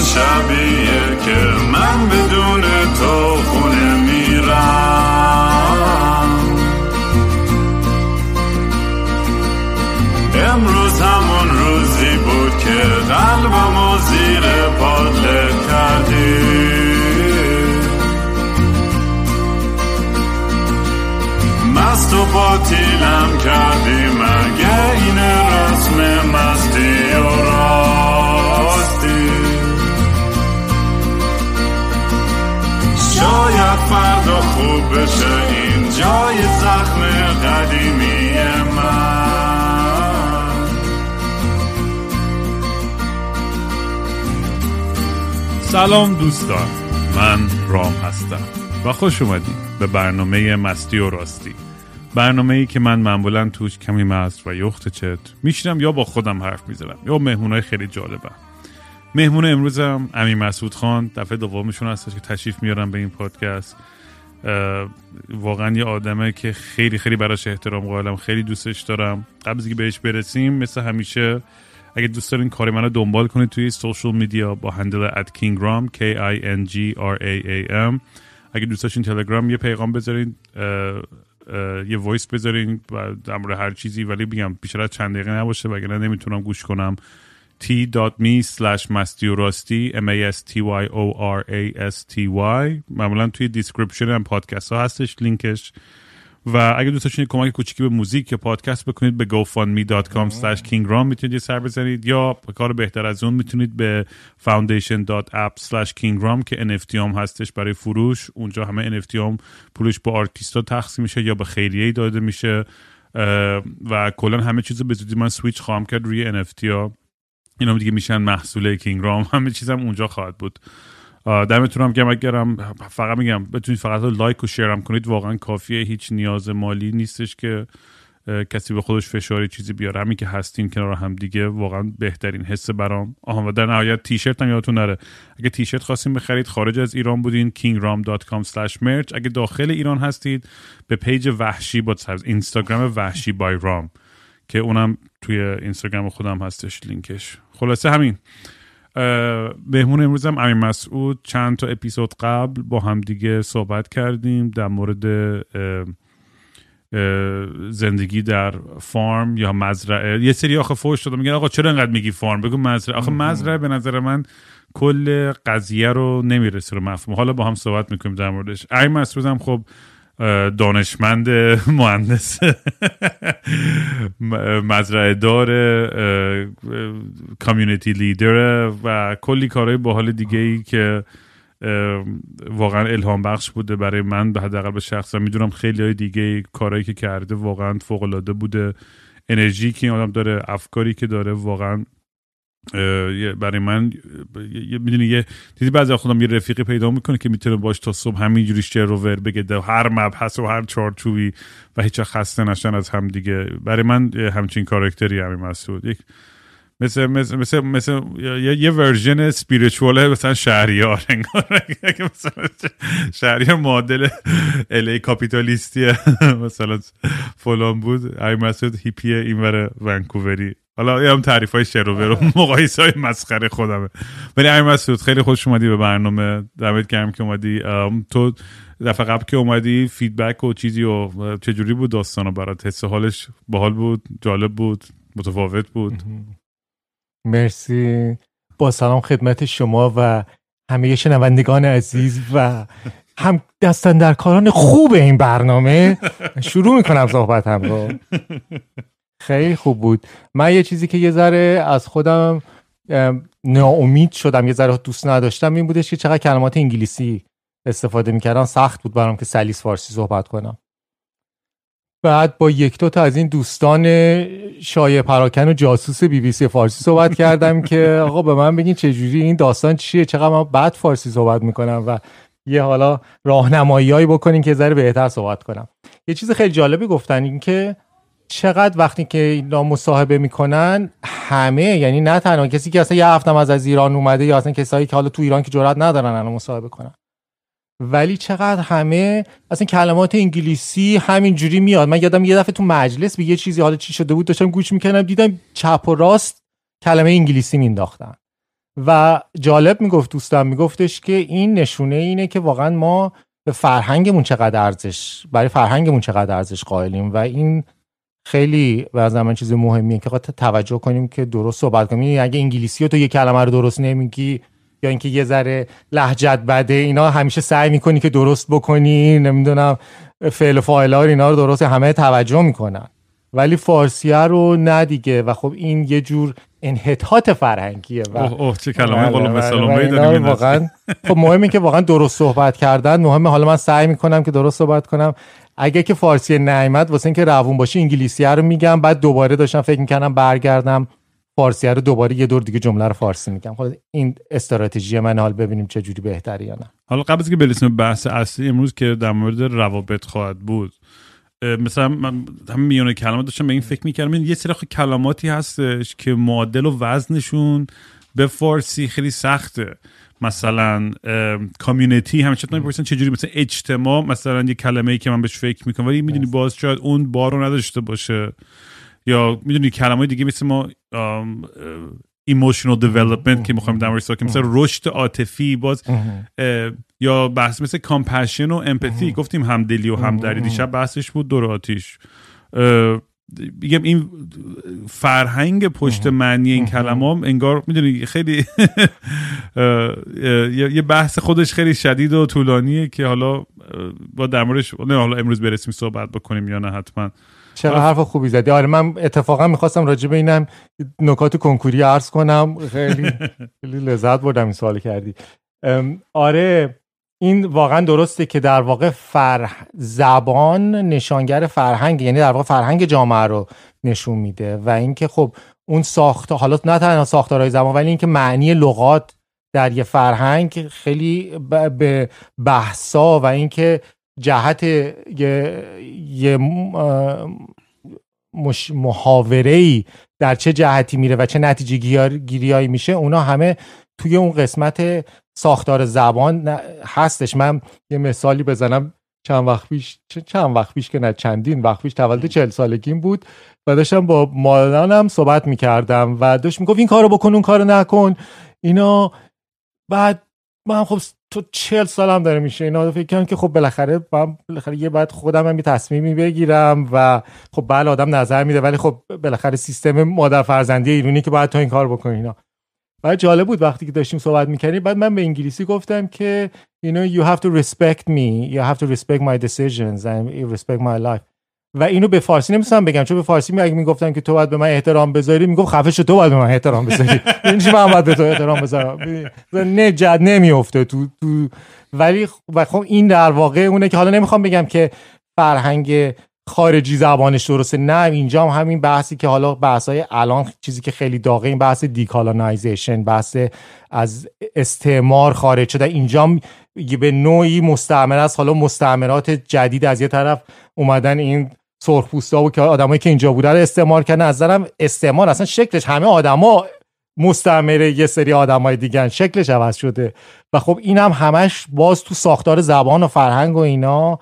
شبیه که من بدون تو سلام دوستان من رام هستم و خوش اومدید به برنامه مستی و راستی. برنامه ای که من معمولا توش کمی مست و یخت چت میشینم یا با خودم حرف می‌زنم. یا مهمونای خیلی جالبم. مهمون امروزم امین مسعود خان دفعه دومشون هستش که تشریف میارم به این پادکست. واقعا یه آدمه که خیلی خیلی براش احترام قائلم خیلی دوستش دارم. قبل اینکه بهش برسیم مثل همیشه اگه دوست دارین کار منو دنبال کنید توی social media با handle at kingram k i n g r a a m. اگه دوست داشتین تلگرام یه پیغام بذارین یه voice بذارین و در مورد هر چیزی ولی بگم بیشتر از چند دقیقه نباشه وگرنه نمی‌تونم گوش کنم. t.me slash m a s t y o r a s t y. معمولا توی description هم پادکست ها هستش لینکش و اگه دوست داشتین کمک کوچیکی به موزیک یا پادکست بکنید به gofundme.com slash kingram می‌تونید یه سر بزنید یا کار بهتر از اون می‌تونید به foundation.app slash kingram که NFT هم هستش برای فروش. اونجا همه NFT هم پولش با آرتیستا تقسیم میشه یا به خیریه داده میشه. و کلا همه چیز به زودی من سویچ خواهم کرد روی NFT ها. اینا دیگه میشن محصول کینگرام همه چیزم اونجا خواهد بود. دمتون هم گرم اگرم فقط میگم بتونید فقط لایک و share م کنید واقعا کافیه. هیچ نیاز مالی نیستش که کسی به خودش فشاری چیزی بیاره. همین که هستین کنار هم دیگه واقعا بهترین حس برام. آها و در نهایت تیشرت هم یادتون نره. اگه تیشرت خواستین بخرید خارج از ایران بودین kingram.com/merch اگه داخل ایران هستید به page وحشی با اینستاگرام وحشی by رام که اونم توی اینستاگرام خودم هستش لینکش. خلاصه همین. مهمون امروز هم امیر مسعود چند تا اپیزود قبل با هم دیگه صحبت کردیم در مورد زندگی در farm یا مزرعه. یه سری آخه فوش دادم میگن آقا چرا انقدر میگی farm؟ بگو مزرعه. آخه مزرعه به نظر من کل قضیه رو نمی‌رسه رو مفهوم. حالا با هم صحبت می‌کنیم در موردش. امین مسعود هم خب دانشمند مهندس مزرعه دار کامیونیتی لیدر و کلی کارهای باحال دیگه ای که واقعا الهام بخش بوده برای من به حداقل به شخصا می‌دونم خیلی های دیگه کارهایی که کرده واقعا فوق العاده بوده. انرژی که این آدم داره افکاری که داره واقعا برای من می‌دونی یه دیدی بعضی خودم یه رفیقی پیدا می‌کنه که می‌تونه باش تا صبح همینجوری روور بگه هر مبحث و هر چارچوبی و هیچ خسته نشن از هم دیگه. برای من همچین کارکتری همین مسعود. یک مثل مثل مثل, مثل یه, یه ورژن سپیریچواله مثلا شهریار انگار. مثلا شهریار معادل الی کاپیتالیستی مثلا فلان بود. ای مسعود هیپی اینور ونکووری. حالا هم تعریف های شروور و مقایسه های مسخره خودمه. ولی امیر مسعود خیلی خوش اومدی به برنامه. دمت گرم که اومدی. تو دفعه قبل که اومدی فیدبک و چیزی و چجوری بود داستان برات؟ حس حالش باحال بود؟ جالب بود؟ متفاوت بود؟ مرسی. با سلام خدمت شما و همه شنوندگان عزیز و هم دستن در کاران خوب این برنامه. شروع می‌کنم صحبتم رو. خیلی خوب بود. من یه چیزی که یه ذره از خودم ناامید شدم یه ذره دوست نداشتم این بودش که چقدر کلمات انگلیسی استفاده می‌کردم سخت بود برام که سلیس فارسی صحبت کنم. بعد با یک دو تا از این دوستان شایع پراکن و جاسوس بی بی سی فارسی صحبت کردم که آقا به من بگین چجوری این داستان چیه؟ چقدر من بعد فارسی صحبت می‌کنم و یه حالا راهنماییایی بکنین که ذره بهتر صحبت کنم. یه چیز خیلی جالبی گفتن این که چقدر وقتی که اینا مصاحبه می‌کنن همه یعنی نه تنها کسی که اصلا یه هفتم از از ایران اومده یا اصلا کسایی که حالا تو ایران که جرات ندارن الان مصاحبه کنن. ولی چقدر همه اصلا کلمات انگلیسی همینجوری میاد. من یادم یه دفعه تو مجلس به یه چیزی حالا چی شده بود داشتم گوش می‌کنم دیدم چپ و راست کلمه انگلیسی مینداختن و جالب می‌گفت دوستم میگفتش که این نشونه اینه که واقعا ما به فرهنگمون چقدر ارزش برای فرهنگمون چقدر ارزش قائلیم. و این خیلی به من چیز مهمیه که توجه کنیم که درست صحبت کنیم. یعنی اگه انگلیسی رو تو یه کلمه رو درست نمیگی یا اینکه یه ذره لهجت بده اینا همیشه سعی می‌کنی که درست بکنی نمی‌دونم فعل فاعل ها اینا رو درست همه توجه می‌کنن. ولی فارسیه رو نه دیگه. و خب این یه جور انحطاط فرهنگیه و اوه اوه چه کلمه بله، قلوب بله، سلامه و داریم واقعا خب مهمه که واقعا درست صحبت کردن. مهمه حالا من سعی می‌کنم که درست صحبت کنم. اگه که فارسی نعمت واسه اینکه روون باشی انگلیسی رو میگم. بعد دوباره داشتم فکر می‌کنم برگردم. فارسی رو دوباره یه دور دیگه جمله رو فارسی میگم. خب این استراتژی من حال ببینیم چه جوری بهتری یا نه. حالا قبل از که برسیم بحث اصلی امروز که در مورد روابط خواهد بود. مثلا من هم میونه کلمات داشتم به این فکر می‌کردم. این یه سری کلماتی هستش که معادل و وزنشون به فارسی خیلی سخته. مثلا community همیشه تو می‌پرسن چجوری؟ مثلا اجتماع مثلا یه کلمه ای که من بهش فکر می‌کنم. ولی می‌دونی باز شاید اون بار رو نداشته باشه. یا می‌دونی کلمه دیگه مثل ما emotional development که می‌خوایم در موردش صحبت کنیم. مثلا رشد عاطفی باز یا بحث مثل compassion و empathy. گفتیم همدلی و همدردی دیشب بحثش بود دور آتیش. میگم این فرهنگ پشت معنی این کلمه هم انگار می‌دونی خیلی یه بحث خودش خیلی شدید و طولانیه که حالا با در موردش نه حالا امروز برسیم صحبت بکنیم یا نه حتما. چرا حرف خوبی زدی؟ آره من اتفاقا می‌خواستم راجع به اینم نکات کنکوری عرض کنم. خیلی خیلی لذت بردم این سوال کردی. آره این واقعا درسته که در واقع فر زبان نشانگر فرهنگ یعنی در واقع فرهنگ جامعه رو نشون میده و اینکه خب اون ساخت حالا نه تنها ساختارهای زبان ولی اینکه معنی لغات در یه فرهنگ خیلی به بحثا و اینکه جهت یه, یه مش محاوره ای در چه جهتی میره و چه نتیجه گیریایی میشه اونا همه توی اون قسمت ساختار زبان هستش. من یه مثالی بزنم. چند وقت پیش چند وقت پیش که نه چندین وقت پیش تولد چهل سالگیم بود و داشتم با مادرم صحبت می‌کردم و داشت می‌گفت این کارو بکن اون کارو نکن. اینا بعد من خب تو چهل سالم داره میشه. اینا فکر کنم که خب بالاخره بالاخره یه بعد خودم هم یه تصمیمی بگیرم و خب بله آدم نظر میده. ولی خب بالاخره سیستم مادر فرزندی ایرونی که باید تو این کار بکنی اینا. بعد جالب بود وقتی که داشتیم صحبت می‌کردیم. بعد من به انگلیسی گفتم که you know you have to respect me. You have to respect my decisions. And respect my life. و اینو به فارسی نمی‌تونم بگم چون به فارسی می اگه می‌گفتم که تو باید به من احترام بذاری می‌گفت خفه شو تو باید به من احترام بذاری. یعنی چی من باید به تو احترام بذارم؟ نه جد نمیفته تو تو ولی و خب این در واقع اونه که حالا نمی‌خوام بگم که فرهنگ خارجی زبانش درسته. نه اینجا هم همین بحثی که حالا بحثای الان چیزی که خیلی داغه این بحث دیکالونایزیشن بحث از استعمار خارج شده. اینجا به نوعی مستعمر است. حالا مستعمرات جدید از یه طرف اومدن این سرخپوستا و که آدمایی که اینجا بودن استعمار کردن. از نظرم استعمار اصلا شکلش همه آدما مستعمره یه سری آدمای دیگه شکلش عوض شده. و خب این هم همش باز تو ساختار زبان و فرهنگ و اینا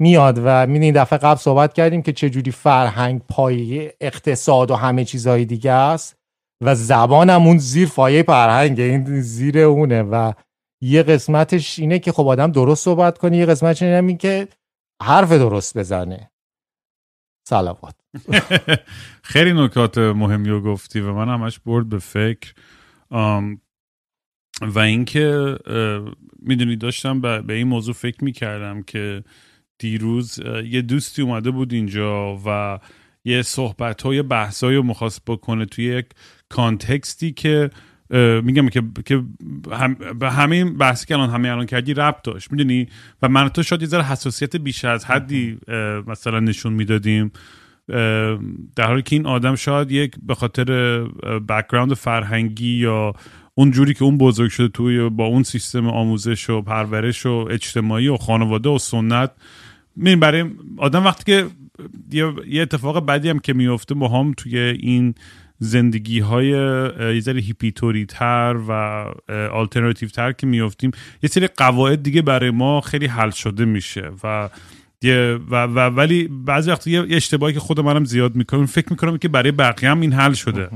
میاد و این دفعه قبل صحبت کردیم که چجوری فرهنگ پایه اقتصاد و همه چیزهای دیگه است و زبان هم اون زیر پایه فرهنگه این زیر اونه. و یه قسمتش اینه که خب آدم درست صحبت کنه یه قسمتش اینه این که حرف درست بزنه. سلامات خیلی نکات مهمی رو گفتی و من همش برد به فکر. و اینکه می‌دونی داشتم به این موضوع فکر می‌کردم که دیروز یه دوستی اومده بود اینجا و یه صحبت های بحث رو می‌خواست بکنه توی یک context ی که میگم که که هم به همین بحثی که الان همه الان کردی ربط داشت می‌دونی؟ و من تو شاید یه ذره حساسیت بیش از حدی مثلا نشون می‌دادیم. در حالی که این آدم شاید یک به خاطر background فرهنگی یا اون جوری که اون بزرگ شده توی با اون سیستم آموزش و پرورش و اجتماعی و خانواده و سنت می‌بینی؟ برای آدم وقتی که یه, یه اتفاق بدی هم که میفته ما هم توی این زندگی های یه ذره هیپیتوری تر و آلترناتیو تر که میفتیم یه سری قواعد دیگه برای ما خیلی حل شده میشه و و, و ولی بعضی وقت یه یه اشتباهی که خود منم زیاد می‌کنم فکر می‌کنم که برای بقیه هم این حل شده.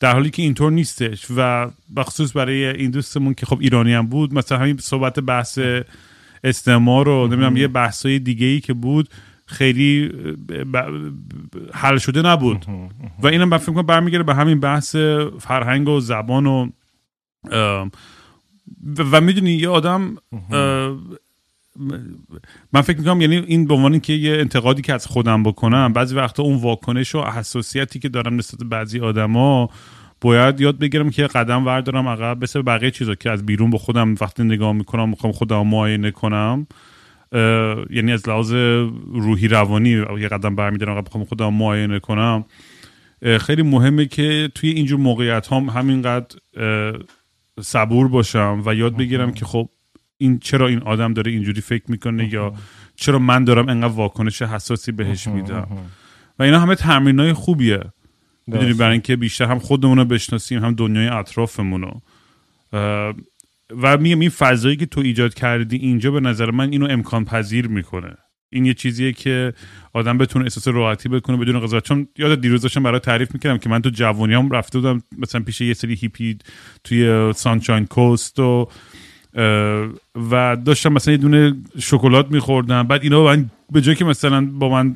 در حالی که اینطور نیستش و بخصوص برای این دوستمون که خب ایرانی هم بود مثلا همین صحبت بحث استعمار و نمی‌دونم یه بحثای دیگه ای که بود خیلی حل شده نبود. و اینم فکر کنم برمیگره به همین بحث فرهنگ و زبان و و می‌دونی یه آدم من فکر می‌کنم یعنی این به عنوان که یه انتقادی که از خودم بکنم بعضی وقتا اون واکنش و حساسیتی که دارم نسبت بعضی آدما باید یاد بگیرم که قدم وردارم عقب مثل بقیه چیزا که از بیرون به خودم وقتی نگاه می‌کنم می‌خوام خودم معاینه کنم. یعنی از لحاظ روحی روانی یه قدم برمیدارم عقب بخوام خودم معاینه کنم خیلی مهمه که توی اینجور موقعیت هم همینقدر صبور باشم و یاد بگیرم که خب این چرا این آدم داره اینجوری فکر می‌کنه یا چرا من دارم انقدر واکنش حساسی بهش میدم. و اینا همه تمرین های خوبیه. می‌دونی برای اینکه بیشتر هم خودمون رو بشناسیم هم دنیای اطرافمون رو و میگم این فضایی که تو ایجاد کردی اینجا به نظر من اینو امکان پذیر می‌کنه. این یه چیزیه که آدم بتونه احساس راحتی بکنه بدون قضاوت چون یاد دیروز داشتم برای تعریف می‌کردم که من تو جوونیام رفته بودم مثلا پیش یه سری هیپی توی سانشاین کوست و و داشتم مثلا یه دونه شکلات میخوردم. بعد اینا من به جایی که مثلا با من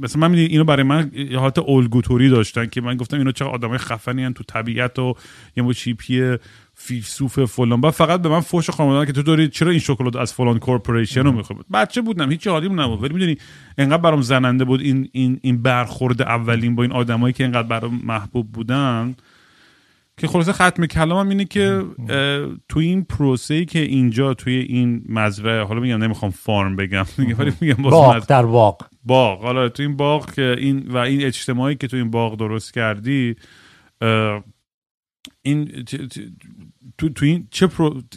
مثلا من اینو برای من حالت الگوتوری داشتن که من گفتم اینا چقدر آدمای خفنی تو طبیعت و یه چیپی فیلسوف فلان. بعد فقط به من فوش خانواده که تو داری چرا این شکلات از فلان کورپوریشن رو می‌خواد بچه بودم هیچ حالیم نبود. ولی می‌دونی انقدر برام زننده بود این این این برخورد اولین با این آدمایی که انقدر برام محبوب بودن که خلاصه ختم کلامم اینه که تو این پروسه ای که اینجا توی این مزرعه حالا میگم نمی‌خوام فارم بگم ولی میگم باغ در باغ. باغ. حالا تو این باغ که این و این اجتماعی که تو این باغ درست کردی این تو, تو این چه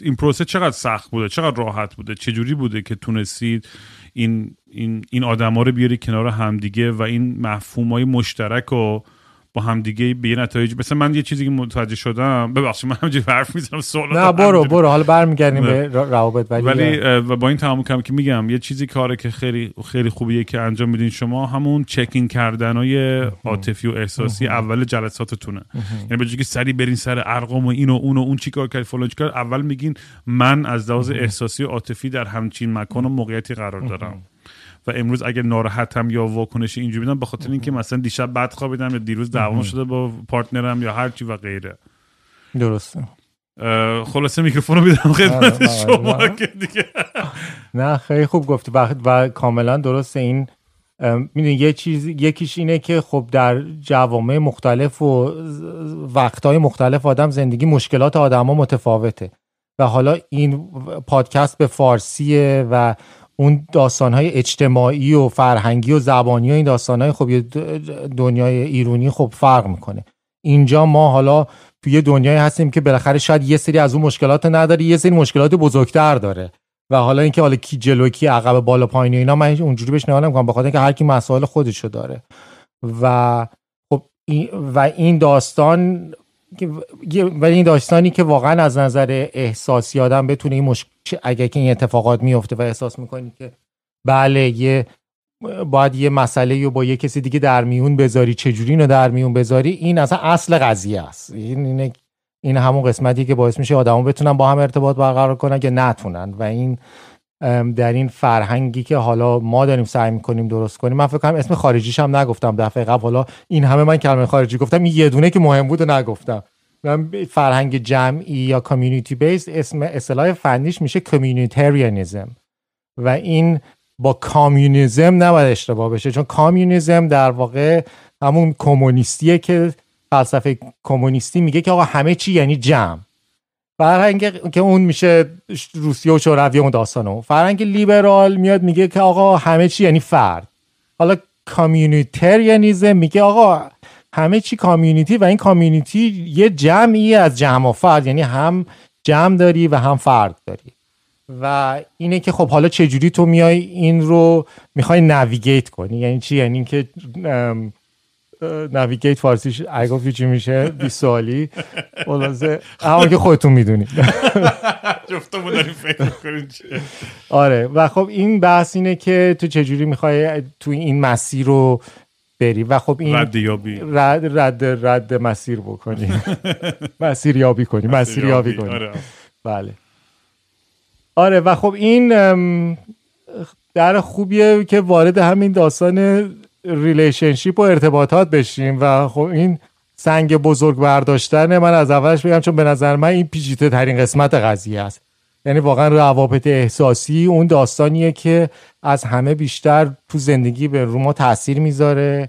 این پروسه چقدر سخت بوده؟ چقدر راحت بوده؟ چه جوری بوده که تونستید این این این آدما رو بیاری کنار همدیگه و این مفهوم مشترک و با همدیگه به یه نتایج مثلا من یه چیزی که متوجه شدم ببخشید من همینجوری حرف می‌زنم سوال نه برو برو حالا برمیگردیم به روابط ولی ولی و با این تمام کنم که میگم یه چیزی کاره که خیلی خیلی خوبیه که انجام میدین شما همون چکین کردنهای عاطفی و احساسی اول جلساتتونه. یعنی به که سری برین سر ارقام و این و اون و اون چیکار کرد فلان چیکار اول میگین من از لحاظ احساسی و عاطفی در همچین مکان و موقعیتی قرار دارم. و امروز اگر ناراحتم یا واکنش اینجوری بدم به خاطر اینکه مثلا دیشب بد خوابیدم یا دیروز دعوام شده با پارتنرم یا هر چی و غیره. درسته. خلاصه میکروفون رو میدم خدمت آره، آره، شما که دیگه. نه خیلی خوب گفتی. و کاملا درسته این. می‌دونی یه چیز یکیش اینه که خب در جوامع مختلف و وقتهای مختلف آدم زندگی مشکلات آدم ها متفاوته. و حالا این پادکست به فارسیه و اون داستانهای اجتماعی و فرهنگی و زبانی و این داستانهای خب دنیای ایرونی خب فرق می‌کنه. اینجا ما حالا توی دنیایی هستیم که بالاخره شاید یه سری از اون مشکلات نداره یه سری مشکلات بزرگتر داره. و حالا اینکه حالا کی جلو کی عقب بالا پایین اینا من اونجوری بهش نگاه نمی‌کنم بخاطر اینکه هر کی مسائل خودشو داره. و خب و این داستان و این داستانی که واقعا از نظر احساسی آدم بتونه این مشکل اگر که این اتفاقات میفته و احساس می‌کنی که بله یه باید یه مسئله رو با یه کسی دیگه در میون بذاری چجوری اینو در میون بذاری این اصلا اصل قضیه است. این این, این همون قسمتی که باعث میشه آدمو بتونن با هم ارتباط برقرار کنن که نتونن و این در این فرهنگی که حالا ما داریم سعی می‌کنیم درست کنیم. من فکر کنم اسم خارجیش هم نگفتم دفعه قبل. حالا این همه من کلمه خارجی گفتم یه دونه که مهم بود نگفتم. من فرهنگ جمعی یا کامیونیتی بیس اسم اصطلاح فنیش میشه کامیونیتریانیزم و این با کامیونیزم نباید اشتباه بشه چون کامیونیزم در واقع همون کمونیستیه که فلسفه کمونیستی میگه که آقا همه چی یعنی جمع. فرهنگ که اون میشه روسیه و شوروی اون داستانو فرهنگ لیبرال میاد میگه که آقا همه چی یعنی فرد. حالا کامیونیتریانیزم میگه آقا همه چی کامیونیتی و این کامیونیتی یه جمعی از جمع و فرد یعنی هم جمع داری و هم فرد داری. و اینه که خب حالا چجوری تو میای این رو می‌خوای نویگیت کنی؟ یعنی چی؟ یعنی اینکه نویگیت فارسیش. اگه چی میشه؟ بی سوالی. خلاصه اما که خودتون می‌دونید. جفتمون داریم فکر کنیم آره. و خب این بحث اینه که تو چجوری می‌خوای تو این مسیر رو بری؟ و خب این رد یابی. رد رد, رد مسیر بکنی. مسیر یابی کنی. مسیر یابی کنی. آره. بله. آره. و خب این در خوبیه که وارد همین داستان relationship و ارتباطات بشیم و خب این سنگ بزرگ برداشتن من از اولش بگم چون به نظر من این پیچیده ترین قسمت قضیه است. یعنی واقعا روابط احساسی اون داستانیه که از همه بیشتر تو زندگی به رو ما تاثیر می‌ذاره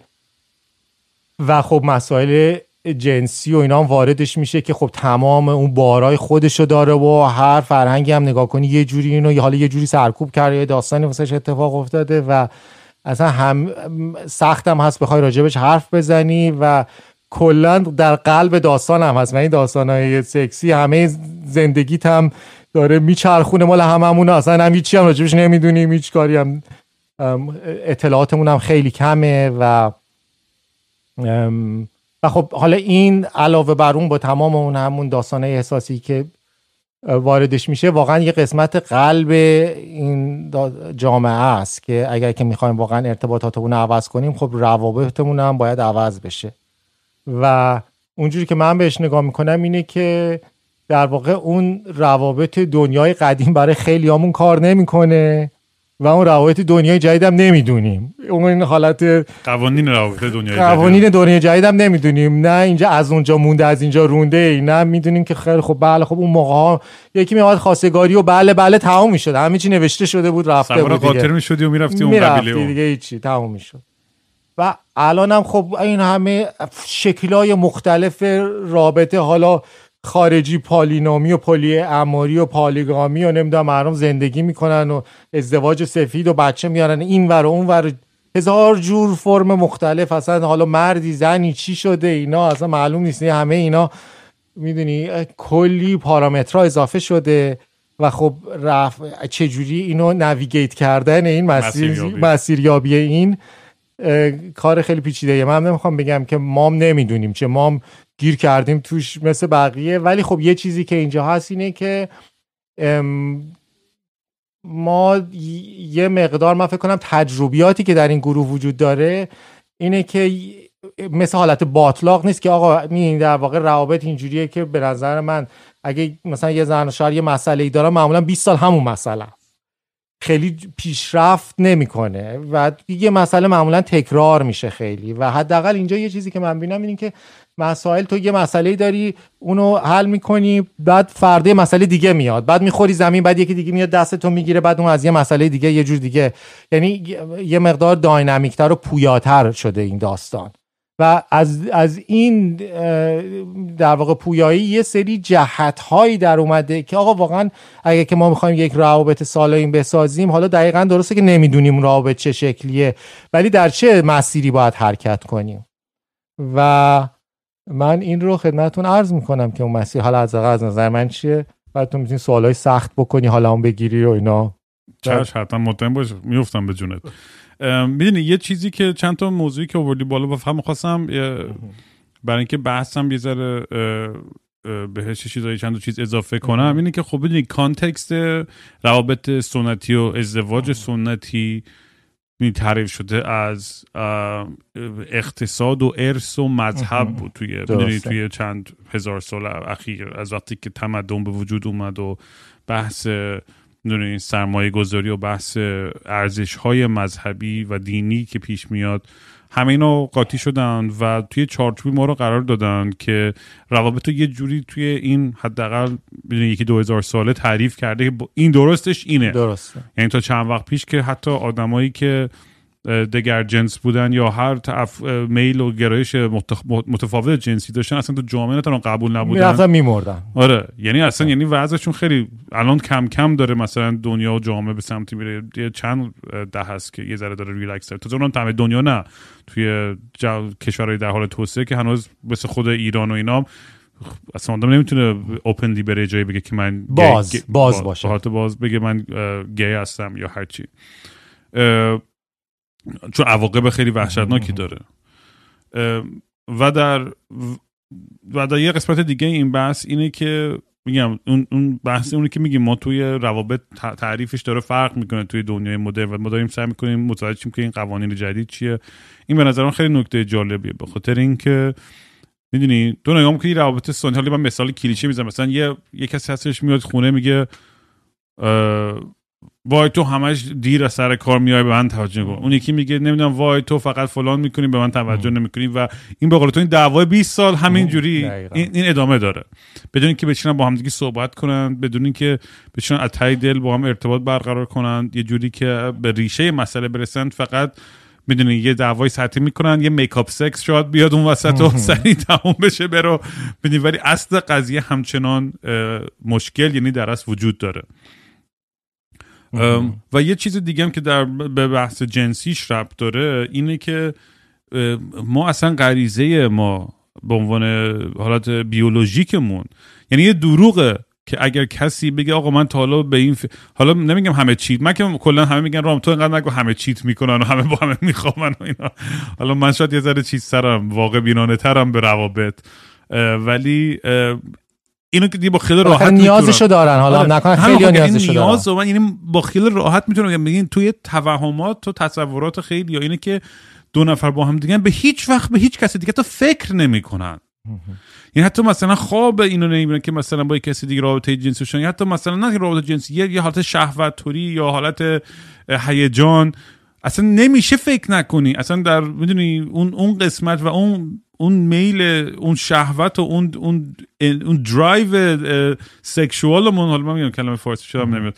و خب مسائل جنسی و اینا هم واردش میشه که خب تمام اون بارای خودشو داره و هر فرهنگی هم نگاه کنی یه جوری اینو حالا یه جوری سرکوب کرده یه داستانی واسش اتفاق افتاده و اصلا هم سختم هست بخوای راجبش حرف بزنی و کلا در قلب داستان هم هست. و این داستان های سکسی همه زندگیت هم داره میچرخونه. مال هممون اصلا هم هیچی هم راجبش نمی‌دونیم. هیچ کاری هم اطلاعاتمون هم خیلی کمه و و خب حالا این علاوه بر اون با تمام اون همون داستانه احساسی که واردش میشه واقعا یه قسمت قلب این جامعه است که اگر که می‌خوایم واقعا ارتباطاتمون رو عوض کنیم خب روابطمون هم باید عوض بشه. و اونجوری که من بهش نگاه می‌کنم اینه که در واقع اون روابط دنیای قدیم برای خیلیامون کار نمی‌کنه. و اون روابط دنیای جدیدم نمی‌دونیم. اون حالت قوانین روابط دنیای قوانین دنیای جدیدم نمی‌دونیم. نه اینجا از اونجا مونده از اینجا رونده ای. نه می‌دونیم که خیلی خب بله خب اون موقع ها یکی میاد خواستگاری و بله بله تمام می‌شد. همه چی نوشته شده بود رفته بود دیگه. قاطر می‌شدی و می‌رفتی اون قبیله و- دیگه هیچی تموم می‌شد. و الان هم خب این همه شکلهای مختلف رابطه. حالا خارجی پالینومی و پلی اماری و پالیگامی و نمی‌دونم مردم زندگی می‌کنن و ازدواج سفید و بچه میارن. این ور و اون ور. هزار جور فرم مختلف اصلا حالا مردی زنی چی شده اینا اصلا معلوم نیست. همه اینا می‌دونی کلی پارامترها اضافه شده و خب رف... چجوری اینو نویگیت کردن این مسیر مسیریابی. این کار خیلی پیچیده من نمی‌خوام بگم که مام نمی‌دونیم چه مام گیر کردیم توش مثل بقیه ولی خب یه چیزی که اینجا هست اینه که ما یه مقدار من فکر کنم تجربیاتی که در این گروه وجود داره اینه که مثل حالت باطلاق نیست که آقا می در واقع روابط اینجوریه که به نظر من اگه مثلا یه زن و شوهر یه مسئله ای داره معمولا 20 سال همون مسئله. خیلی پیشرفت نمی‌کنه و یه مسئله معمولا تکرار میشه خیلی و حداقل اینجا یه چیزی که من بینم اینه که مسائل تو یه مسئله داری اونو حل می‌کنی بعد فردا مسئله دیگه میاد. بعد می‌خوری زمین بعد یکی دیگه میاد دستتو می‌گیره بعد اون از یه مسئله دیگه یه جور دیگه. یعنی یه مقدار داینامیکتر و پویاتر شده این داستان. و از, از این در واقع پویایی یه سری جهت هایی در اومده که آقا واقعا اگه که ما می‌خوایم یک روابط سالم بسازیم حالا دقیقا درسته که نمی‌دونیم رابط چه شکلیه ولی در چه مسیری باید حرکت کنیم. و من این رو خدمتون عرض می‌کنم که اون مسیر حالا از از نظر من چیه؟ بعد تو می‌تونی سوالای سخت بکنی حالا اون بگیری و اینا. چش حتما مطمئن باش میفتم به جونت. می‌دونی یه چیزی که چند تا موضوعی که آوردی بالا با فهم خواستم برای اینکه بحثم یه ذره بهش چیزایی چند چیز اضافه کنم. اینه که خب ببینی کانتکست روابط سنتی و ازدواج سنتی تعریف شده از اقتصاد و ارث و مذهب بود توی. توی چند هزار سال اخیر از وقتی که تمدن به وجود اومد و بحث می‌دونی سرمایه گذاری و بحث ارزش های مذهبی و دینی که پیش میاد همه اینا قاطی شدن و توی چارچوبی ما رو قرار دادن که روابط رو یه جوری توی این حداقل یکی دو هزار ساله تعریف کرده که این درستش اینه. درسته. یعنی تا چند وقت پیش که حتی آدمایی که دگر جنس بودن یا هر تعف... میل و گرایش متخ... متفاوت جنسی داشتن اصلا تو جامعه نتونن قبول نبودن. می‌رفتن میمردن. آره یعنی اصلا یعنی وضعشون خیلی الان کم کم داره مثلا دنیا و جامعه به سمتی میره. یه چند ده هست که یه ذره داره ریلکس داره. تو اونم تمام دنیا نه. توی جا... کشورهای در حال توسعه که هنوز مثل خود ایران و اینا اصلا آدم نمی‌تونه اوپنلی بره جایی بگه که من باز- گی- باز با- باشه. باز بگه من گی هستم یا هرچی چون عواقب خیلی وحشتناکی داره. و در و در یه قسمت دیگه این بحث اینه که میگم اون اون بحث اونی که میگیم ما توی روابط تعریفش داره فرق می‌کنه توی دنیای مدرن و ما داریم سعی می‌کنیم متوجه شیم که این قوانین جدید چیه. این به نظرم خیلی نکته جالبیه به خاطر اینکه می‌دونی تو نگاه می‌کنی روابط سنتی حالا من مثال کلیشه می‌زنم. مثلا یه یه کسی هستش میاد خونه میگه وای تو همش دیر از سر کار میای به من توجه کن اون یکی میگه نمی‌دونم وای تو فقط فلان می‌کنی به من توجه نمی‌کنی و این به قول تو این دعوای 20 سال همین جوری این, این ادامه داره. بدون اینکه بچینن با هم دیگه صحبت کنن بدون اینکه بچینن از تای دل با هم ارتباط برقرار کنن یه جوری که به ریشه مسئله برسن فقط می‌دونی یه دعوای سطحی می‌کنن یه میکاپ سکس شاید بیاد اون وسط و سریع تموم بشه برو. ولی اصل قضیه همچنان مشکل یعنی در اصل وجود داره. و یه چیز دیگه هم که در به بحث جنسیش ربط داره اینه که ما اصلا غریزه ما به عنوان حالت بیولوژیکمون یعنی یه دروغه که اگر کسی بگه آقا من تا حالا به این ف... حالا نمیگم همه چیت من که کلا همه میگن رام تو اینقدر نگو همه چیت می‌کنن و همه با همه میخوامن و اینا. حالا من شاید یه ذره چیز سرم واقع بینانه ترم به روابط. ولی اینو که با خیلی راحت نیازشو دارن حالا آره. نکنه خیلی یعنی نیازشو دارن. نیاز من یعنی با خیلی راحت می‌تونم بگم توی توهمات و تصورات خیلی یا اینه که دو نفر با هم دیگه به هیچ وقت به هیچ کسی دیگه تو فکر نمی‌کنن. یعنی حتی مثلا خواب اینو نمی‌بینن که مثلا با کسی دیگه رابطه جنسی شون حتی مثلا نه رابطه جنسی یه حالت شهوت یا حالت هیجان اصلا نمیشه فکر نکنی. اصلا در می‌دونی اون اون قسمت و اون اون میل اون شهوت و اون اون اون درایو سکشوالمون حالا من میگم کلمه فارسی شدم نمیاد.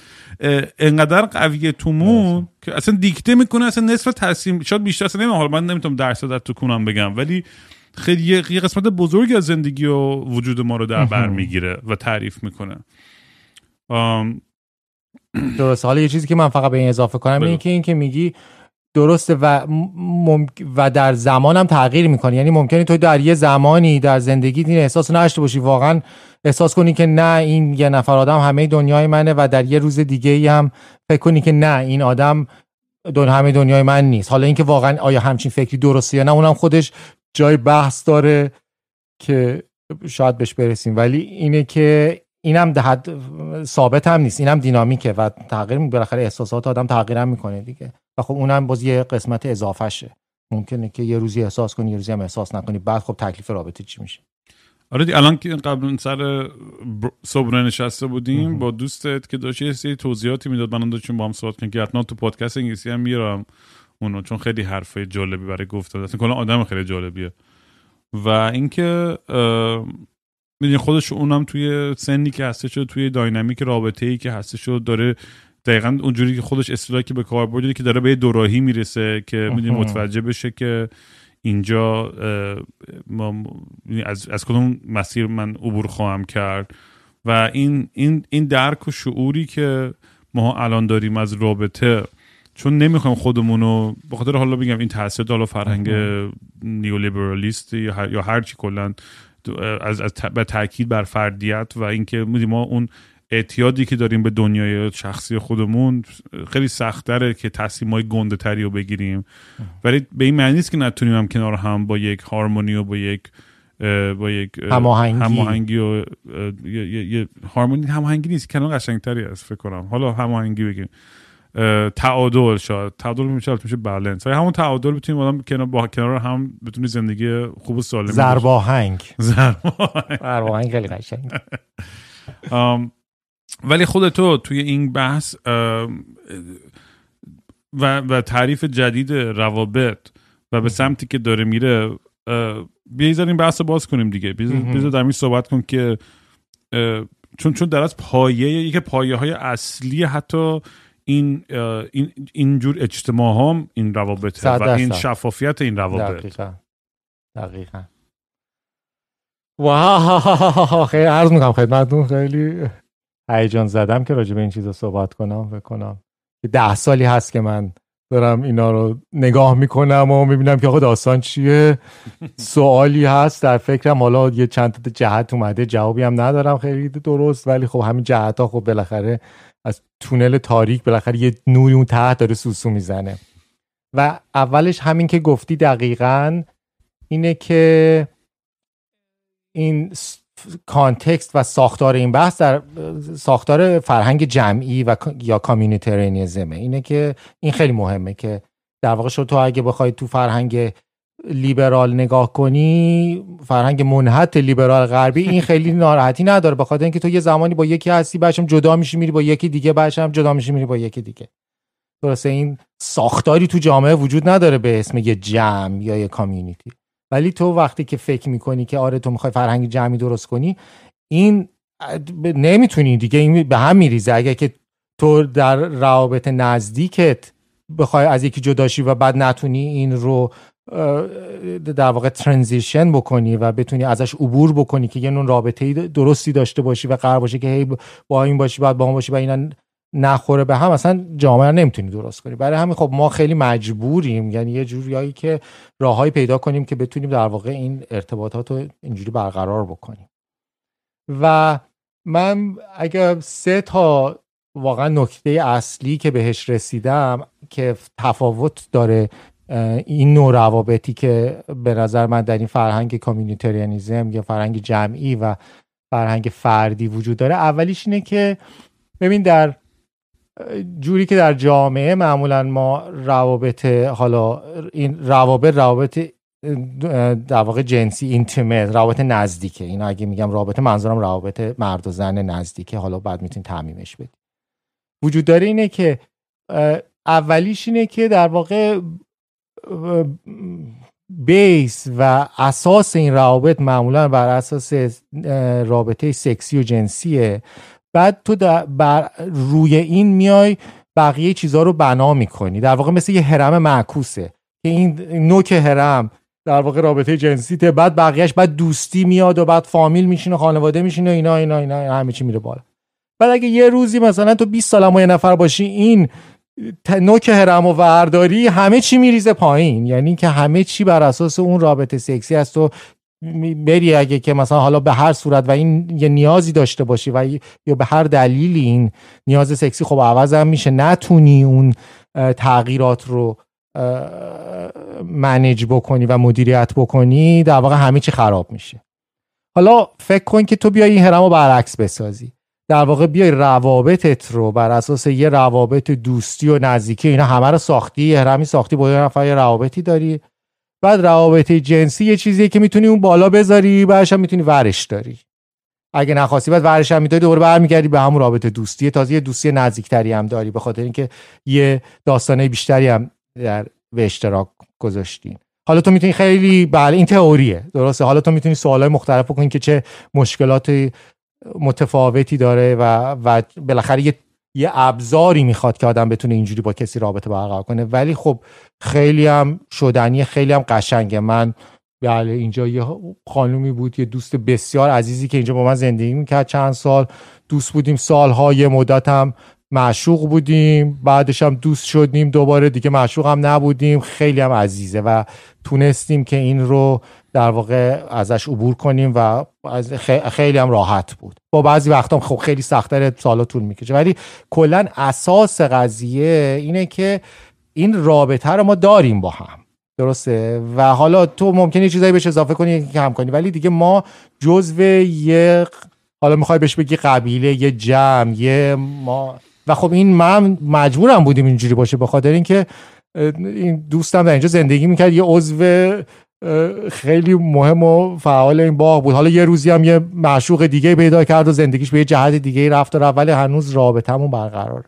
انقدر قویه تومون که اصلا دیکته می‌کنه اصلا نصف تصمیم شاید بیشتر اصلا نمی‌دونم. حالا من نمی‌تونم درس در تو کنم بگم ولی خیلی یه قسمت بزرگی از زندگی و وجود ما رو در بر می‌گیره و تعریف می‌کنه. درست حالا یه چیزی که من فقط به این اضافه کنم اینه که این که میگی درسته و و در زمانم تغییر می‌کنه. یعنی ممکنه تو در یه زمانی در زندگی این احساس نداشته باشی. واقعا احساس کنی که نه این یه نفر آدم همه دنیای منه و در یه روز دیگه ای هم فکر کنی که نه این آدم دون همه دنیای من نیست. حالا اینکه واقعا آیا همچین فکری درسته یا نه اونم خودش جای بحث داره که شاید بهش برسیم. ولی اینه که اینم حد ثابت هم نیست. اینم دینامیکه و تغییر بالاخره احساسات آدم تغییر هم می‌کنه دیگه. و خب اونم باز یه قسمت اضافهشه. ممکنه که یه روزی احساس کنی یه روزی هم احساس نکنی. بعد خب تکلیف رابطه چی میشه؟ آره دی الان که قبل سر صبح نشسته بودیم با دوستت که داشت یه سری توضیحاتی می‌داد. من داشتیم با هم صحبت کنیم که حتما تو پادکست انگلیسی هم میرم اونو چون خیلی حرفه جالبی برای گفتن اصلا کلا آدم خیلی جالبیه. و اینکه می‌دونی خودش اونم توی سنی که هستش توی داینامیک رابطه ای که هستش داره دقیقا اونجوری که خودش اصطلاحی که به کار برده که داره به دوراهی می‌رسه که می‌دونی متوجه بشه که اینجا ما از, از کدوم مسیر من عبور خواهم کرد. و این این این درک و شعوری که ما الان داریم از رابطه چون نمی‌خوایم خودمون رو به خاطر حالا بگم این تاثیر حالا فرهنگ نیولیبرالیست یا هر چی کلا از, از به تاکید بر فردیت و اینکه ما اون اعتیادی که داریم به دنیای شخصی خودمون خیلی سختره که تصمیم های گنده تری رو بگیریم. ولی به این معنی نیست که نتونیم هم کنار هم با یک هارمونی و با یک با یک هماهنگی. هماهنگی و یه هارمونی هماهنگی نیست کنار قشنگتری است فکر کنم. حالا هماهنگی بگیم. تعادل شاید. تعادل میشه میشه بالانس همون تعادل بتونیم آدم کنار با کنار هم بتونی زندگی خوب و سالم زرباهنگ زرباهنگ خیلی قشنگ. ولی خود تو توی این بحث و, و تعریف جدید روابط و به سمتی که داره میره بیایید این بحث رو باز کنیم دیگه. بیایید در این صحبت کن که چون چون در از پایه یکی پایه های اصلی حتی این این اینجور اجتماع هم این روابط و این شفافیت این روابط. دقیقا. دقیقا. واو. خیلی عرض می‌کنم خدمتتون. خیلی هیجان زدم که راجع به این چیزا صحبت کنم بکنم ده سالی هست که من دارم اینا رو نگاه می‌کنم و می‌بینم که آقا داستان چیه. سوالی هست در فکرم. حالا یه چند تا جهت اومده جوابی هم ندارم خیلی درست ولی خب همین جهت ها خب بالاخره از تونل تاریک بالاخره یه نوری اون تحت داره سوسو می‌زنه. و اولش همین که گفتی دقیقا اینه که این کانتکست و ساختار این بحث در ساختار فرهنگ جمعی و یا کامیونیترینیزمه اینه که این خیلی مهمه که در واقع شد تو اگه بخوای تو فرهنگ لیبرال نگاه کنی فرهنگ منحت لیبرال غربی این خیلی ناراحتی نداره. بخاطر اینکه تو یه زمانی با یکی هستی بچم جدا میشی میری با یکی دیگه بچم جدا میشی میری با یکی دیگه. درسته؟ این ساختاری تو جامعه وجود نداره به اسم یه جمع یا یه کامیونیتی. ولی تو وقتی که فکر می‌کنی که آره تو می‌خوای فرهنگ جمعی درست کنی این نمی‌تونی دیگه این به هم میریزه. اگر که تو در روابط نزدیکت بخوای از یکی جداشی و بعد نتونی این رو در واقع ترانزیشن بکنی و بتونی ازش عبور بکنی که یه نوع رابطه درستی داشته باشی و قرار باشه که هی با این باشی بعد با اون باشی و اینا نخوره به هم اصلا جامعه نمی‌تونی درست کنی. برای همین خب ما خیلی مجبوریم یعنی یه جوریایی که راههایی پیدا کنیم که بتونیم در واقع این ارتباطات رو اینجوری برقرار بکنیم. و من اگر سه تا واقعا نکته اصلی که بهش رسیدم که تفاوت داره این نوع روابطی که به نظر من در این فرهنگ کامیونیتریانیزم یا فرهنگ جمعی و فرهنگ فردی وجود داره اولیش اینه که ببین در جوری که در جامعه معمولا ما روابط حالا این روابط روابط در واقع جنسی اینتیمت روابط نزدیکه. اینا اگه میگم رابطه منظورم روابط مرد و زن نزدیکه. حالا بعد می‌تونی تعمیمش بدی وجود داره اینه که اولیش اینه که در واقع بیس و اساس این روابط معمولا بر اساس رابطه سکسی و جنسیه. بعد تو بر روی این میای بقیه چیزها رو بنا می‌کنی. در واقع مثل یه حرم معکوسه. که این نوک حرم در واقع رابطه جنسیته بعد بقیهش بعد دوستی میاد و بعد فامیل میشینه خانواده میشینه اینا اینا اینا, اینا همه چی میره بالا. بعد اگه یه روزی مثلا تو 20 سال یه نفر باشی این نوک هرم و ورداری همه چی میریزه پایین. یعنی که همه چی بر اساس اون رابطه سکسی است تو بری اگه که مثلا حالا به هر صورت و این یه نیازی داشته باشی و یا به هر دلیلی این نیاز سکسی خب عوض هم میشه نتونی اون تغییرات رو منیج بکنی و مدیریت بکنی در واقع همه چی خراب میشه. حالا فکر کن که تو بیای این هرم رو برعکس بسازی. در واقع بیای روابطت رو بر اساس یه روابط دوستی و نزدیکی اینا همه رو ساختی هرمی ساختی با یه نفر یه روابطی داری. بعد روابط جنسی یه چیزیه که می‌تونی اون بالا بذاری بعدش هم می‌تونی ورش داری. اگه نخواستی بعد ورش هم میداری دوباره برمیگردی به همون رابطه دوستی. تازه یه دوستی نزدیکتری هم داری به خاطر اینکه یه داستانه بیشتری هم در به اشتراک گذاشتین حالا تو می‌تونی خیلی بله این تئوریه. درسته. حالا تو می‌تونی سوالای مختلف بکنی که چه مشکلات متفاوتی داره و و بالاخره یه یه ابزاری می‌خواد که آدم بتونه اینجوری با کسی رابطه برقرار کنه. ولی خب خیلی هم شدنی خیلی هم قشنگه. من بله اینجا یه خانومی بود یه دوست بسیار عزیزی که اینجا با من زندگی می‌کرد چند سال. دوست بودیم سالها یه مدت هم معشوق بودیم. بعدش هم دوست شدیم دوباره دیگه معشوق هم نبودیم. خیلی هم عزیزه و تونستیم که این رو در واقع ازش عبور کنیم و از خیلی هم راحت بود. با بعضی وقتا خب خیلی سختتر سالا طول می‌کشه. ولی کلا اساس قضیه اینه که این رابطه رو ما داریم با هم. درسته؟ و حالا تو ممکنه چیزایی بهش اضافه کنی کم کنی. ولی دیگه ما جزو یه حالا می‌خوای بهش بگی قبیله یه جمع یه ما. و خب این من مجبورم بودیم اینجوری باشه به خاطر اینکه این دوستم در اینجا زندگی می‌کرد یه عضو خیلی مهم و فعال این باغ بود. حالا یه روزی هم یه معشوق دیگه پیدا کرد و زندگیش به یه جهت دیگه رفت و ولی هنوز رابطمون برقرار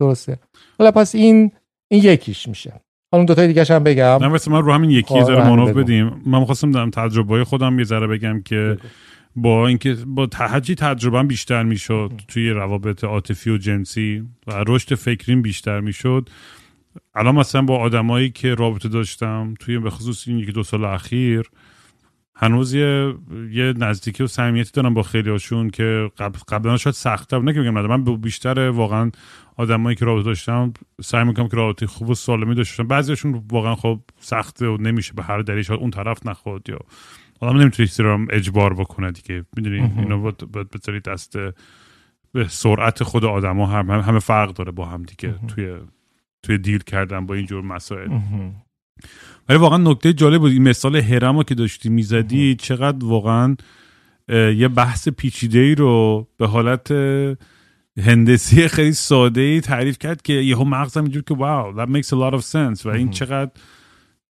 درسته. حالا پس این این یکیش میشه. حالا دو تا دیگه هم بگم. نه من رو همین یکی ذره منوف بدیم. من می‌خواستم دارم تجربه خودم یه ذره بگم که با اینکه با تهجی تجربه بیشتر می‌شد توی روابط عاطفی و جنسی و رشد فکریم بیشتر می‌شد. الان مثلا با آدمایی که رابطه داشتم توی به خصوص این یکی دو سال اخیر هنوز یه, یه نزدیکی و صمیمیتی دارم با خیلی هاشون که قبل قبلا شاید سخت‌تر نه که بگم من بیشتر واقعا آدمایی که رابطه داشتم سعی می‌کنم که رابطه خوب و سالمی داشته باشم. بعضیشون واقعا خب سخته و نمیشه به هر دلیل اون طرف نخواد یا آدم نمی‌تونه رو اجبار بکنه دیگه. می‌دونی؟ اینا باید بذاری دست به سرعت خود آدما هم همه فرق داره با هم دیگه توی توی دیل کردن با اینجور مسائل. ولی واقعا نکته جالب بود. این مثال هرم که داشتی می‌زدی چقدر واقعا یه بحث پیچیده ای رو به حالت هندسی خیلی ساده ای تعریف کرد که یهو مغزم اینجور که واو that makes a lot of sense. و این چقدر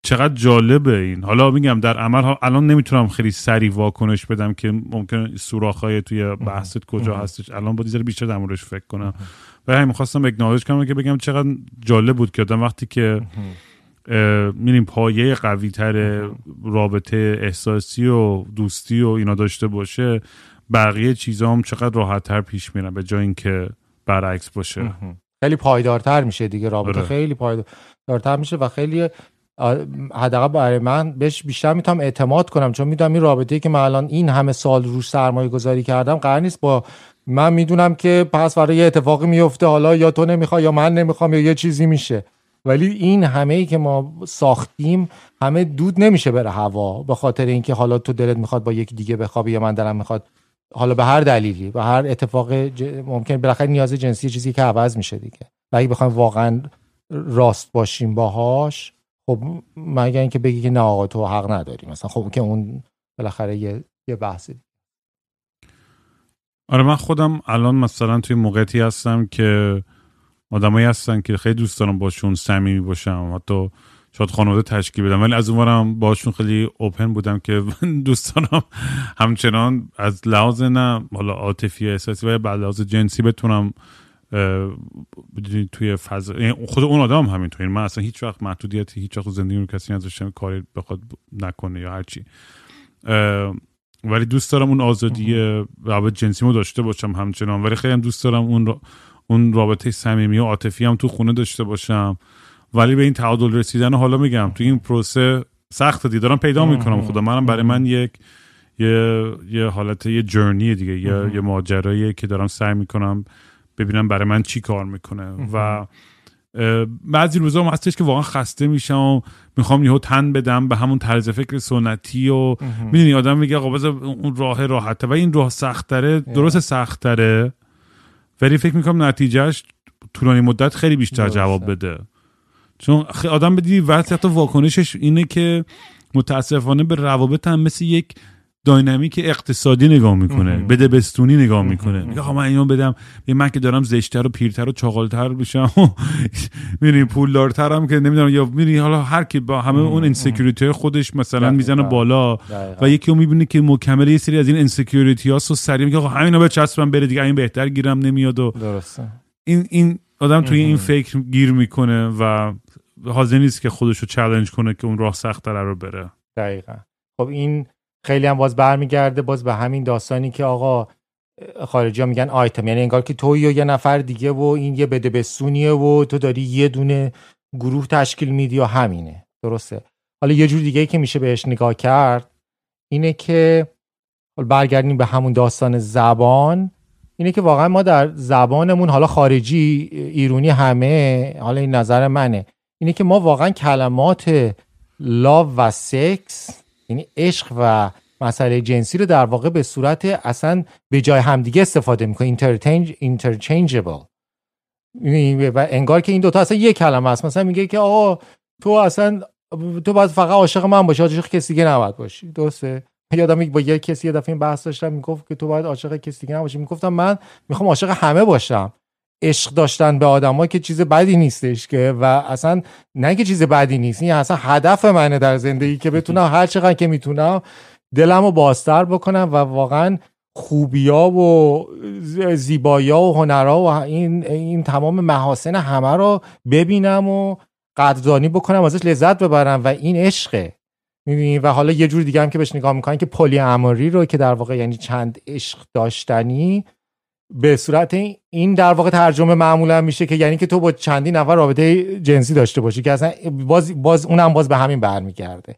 چقدر جالبه این. حالا میگم در عمل الان نمی‌تونم خیلی سریع واکنش بدم که ممکن سوراخ‌های توی بحثت کجا هستش. الان با بیشتر در موردش فکر کنم. و همین می‌خواستم اکنالج کنم که بگم چقدر جالب بود که آدم وقتی که میریم پایه قوی تر رابطه احساسی و دوستی و اینا داشته باشه بقیه چیزا هم چقدر راحت تر پیش میرن به جای اینکه برعکس باشه. خیلی پایدارتر میشه دیگه رابطه. آره. خیلی پایدارتر میشه و خیلی حداقل برای من بهش بیشتر می‌تونم اعتماد کنم چون می‌دونم این رابطه که من الان این همه سال روش سرمایه گذاری کردم قرار نیست با من می‌دونم که پس برای یه اتفاقی میفته حالا یا تو نمی‌خوای یا من نمی‌خوام یا یه چیزی میشه. ولی این همه ای که ما ساختیم همه دود نمیشه بره هوا به خاطر اینکه حالا تو دلت می‌خواد با یکی دیگه بخوابی یا من دلم می‌خواد. حالا به هر دلیلی به هر اتفاق ممکن بالاخره نیاز جنسی چیزی که عوض میشه دیگه. و اگه بخوایم واقعا راست باشیم باهاش خب مگر اینکه بگی که نه آقا تو حق نداری. مثلا خب که اون بالاخره یه یه بحثی آره من خودم الان مثلا توی موقعیتی هستم که آدمایی هستن که خیلی دوست دارم باشون صمیمی باشم حتی شاید خانواده تشکیل بدم. ولی از اونورم باشون خیلی اوپن بودم که دوست دارم همچنان از لحاظ نه حالا عاطفی احساسی و بعد لحاظ جنسی بتونم توی فضا یعنی خود اون آدم هم همینطور. من اصلا هیچ وقت محدودیتی هیچ وقت زندگی رو کسی ازش کاری بخواد نکنه یا هرچی. ولی دوست دارم اون آزادی رابط جنسی رو داشته باشم همچنان. ولی خیلی هم دوست دارم اون اون رابطه صمیمی و عاطفی هم تو خونه داشته باشم. ولی به این تعادل رسیدن حالا میگم. تو این پروسه سخت دی دارم پیدا می‌کنم خدا. منم برای من یک یه یه حالت یه جرنی دیگه. یه یه ماجرایی که دارم سعی می‌کنم ببینم برای من چی کار می‌کنه. و بعضی روزا هم هستش که واقعا خسته میشم و می‌خوام یهو تن بدم به همون طرز فکر سنتی و می‌دونی آدم میگه آقا اون راه راحته. و این راه سختره درست سختره. ولی فکر می‌کنم نتیجهش طولانی مدت خیلی بیشتر جواب بده. چون آدم بدی وقتی حتی واکنشش اینه که متاسفانه به روابط هم مثل یک dynamic اقتصادی نگاه می‌کنه بده بستونی نگاه می‌کنه. میگه آقا من اینو بدم به من که دارم زشت‌تر و پیرتر و چاق‌تر بشم میری پولدارترم که نمی‌دونم یا میری حالا هر کی با همه اون insecurity خودش مثلا می‌زنه بالا و یکی رو می‌بینه که مکمل یه سری از این insecurity هاست و سریع میگه آقا همینا به چسبم بره دیگه این بهتر گیرم نمیاد. و درسته. این این آدم توی این فکر گیر می‌کنه و حاضر نیست که خودش رو چالش کنه که اون راه سخت رو بره. دقیقا. خب این خیلی هم باز برمیگرده باز به همین داستانی که آقا خارجی ها میگن آیتم. یعنی انگار که توی یا یه نفر دیگه و این یه بده بسونیه و تو داری یه دونه گروه تشکیل میدی و همینه. درسته. حالا یه جور دیگه که میشه بهش نگاه کرد اینه که برگردیم به همون داستان زبان اینه که واقعا ما در زبانمون حالا خارجی ایرونی همه حالا این نظر منه. اینه که ما واقعا کلمات لاو و سکس یعنی عشق و مسئله جنسی رو در واقع به صورت اصلا به جای همدیگه استفاده می‌کنه اینترچنجبل و انگار که این دوتا اصلا یک کلمه است. مثلا میگه که آقا تو اصلا تو باید فقط عاشق من باشی عاشق کسی دیگه نباید باشی. درسته؟ یادم با یه کسی یه دفعه این بحث داشتم می‌گفت که تو باید عاشق کسی دیگه نباشی. می‌گفتم من می‌خوام عاشق همه باشم. عشق داشتن به آدما که چیز بدی نیستش که و اصلا نه که چیز بدی نیست این اصلا هدف منه در زندگی که بتونم هر چقدر که می‌تونم دلم رو بازتر بکنم و واقعا خوبیا و زیبایا و هنرها و این این تمام محاسن همه رو ببینم و قدردانی بکنم ازش لذت ببرم و این عشقه. و حالا یه جور دیگه هم که بهش نگاه می‌کنن که پلی اماری رو که در واقع یعنی چند عشق داشتنی به صورت این در واقع ترجمه معمولا میشه که یعنی که تو با چندی نفر رابطه جنسی داشته باشی که اصلا باز, باز اونم باز به همین برمیگرده.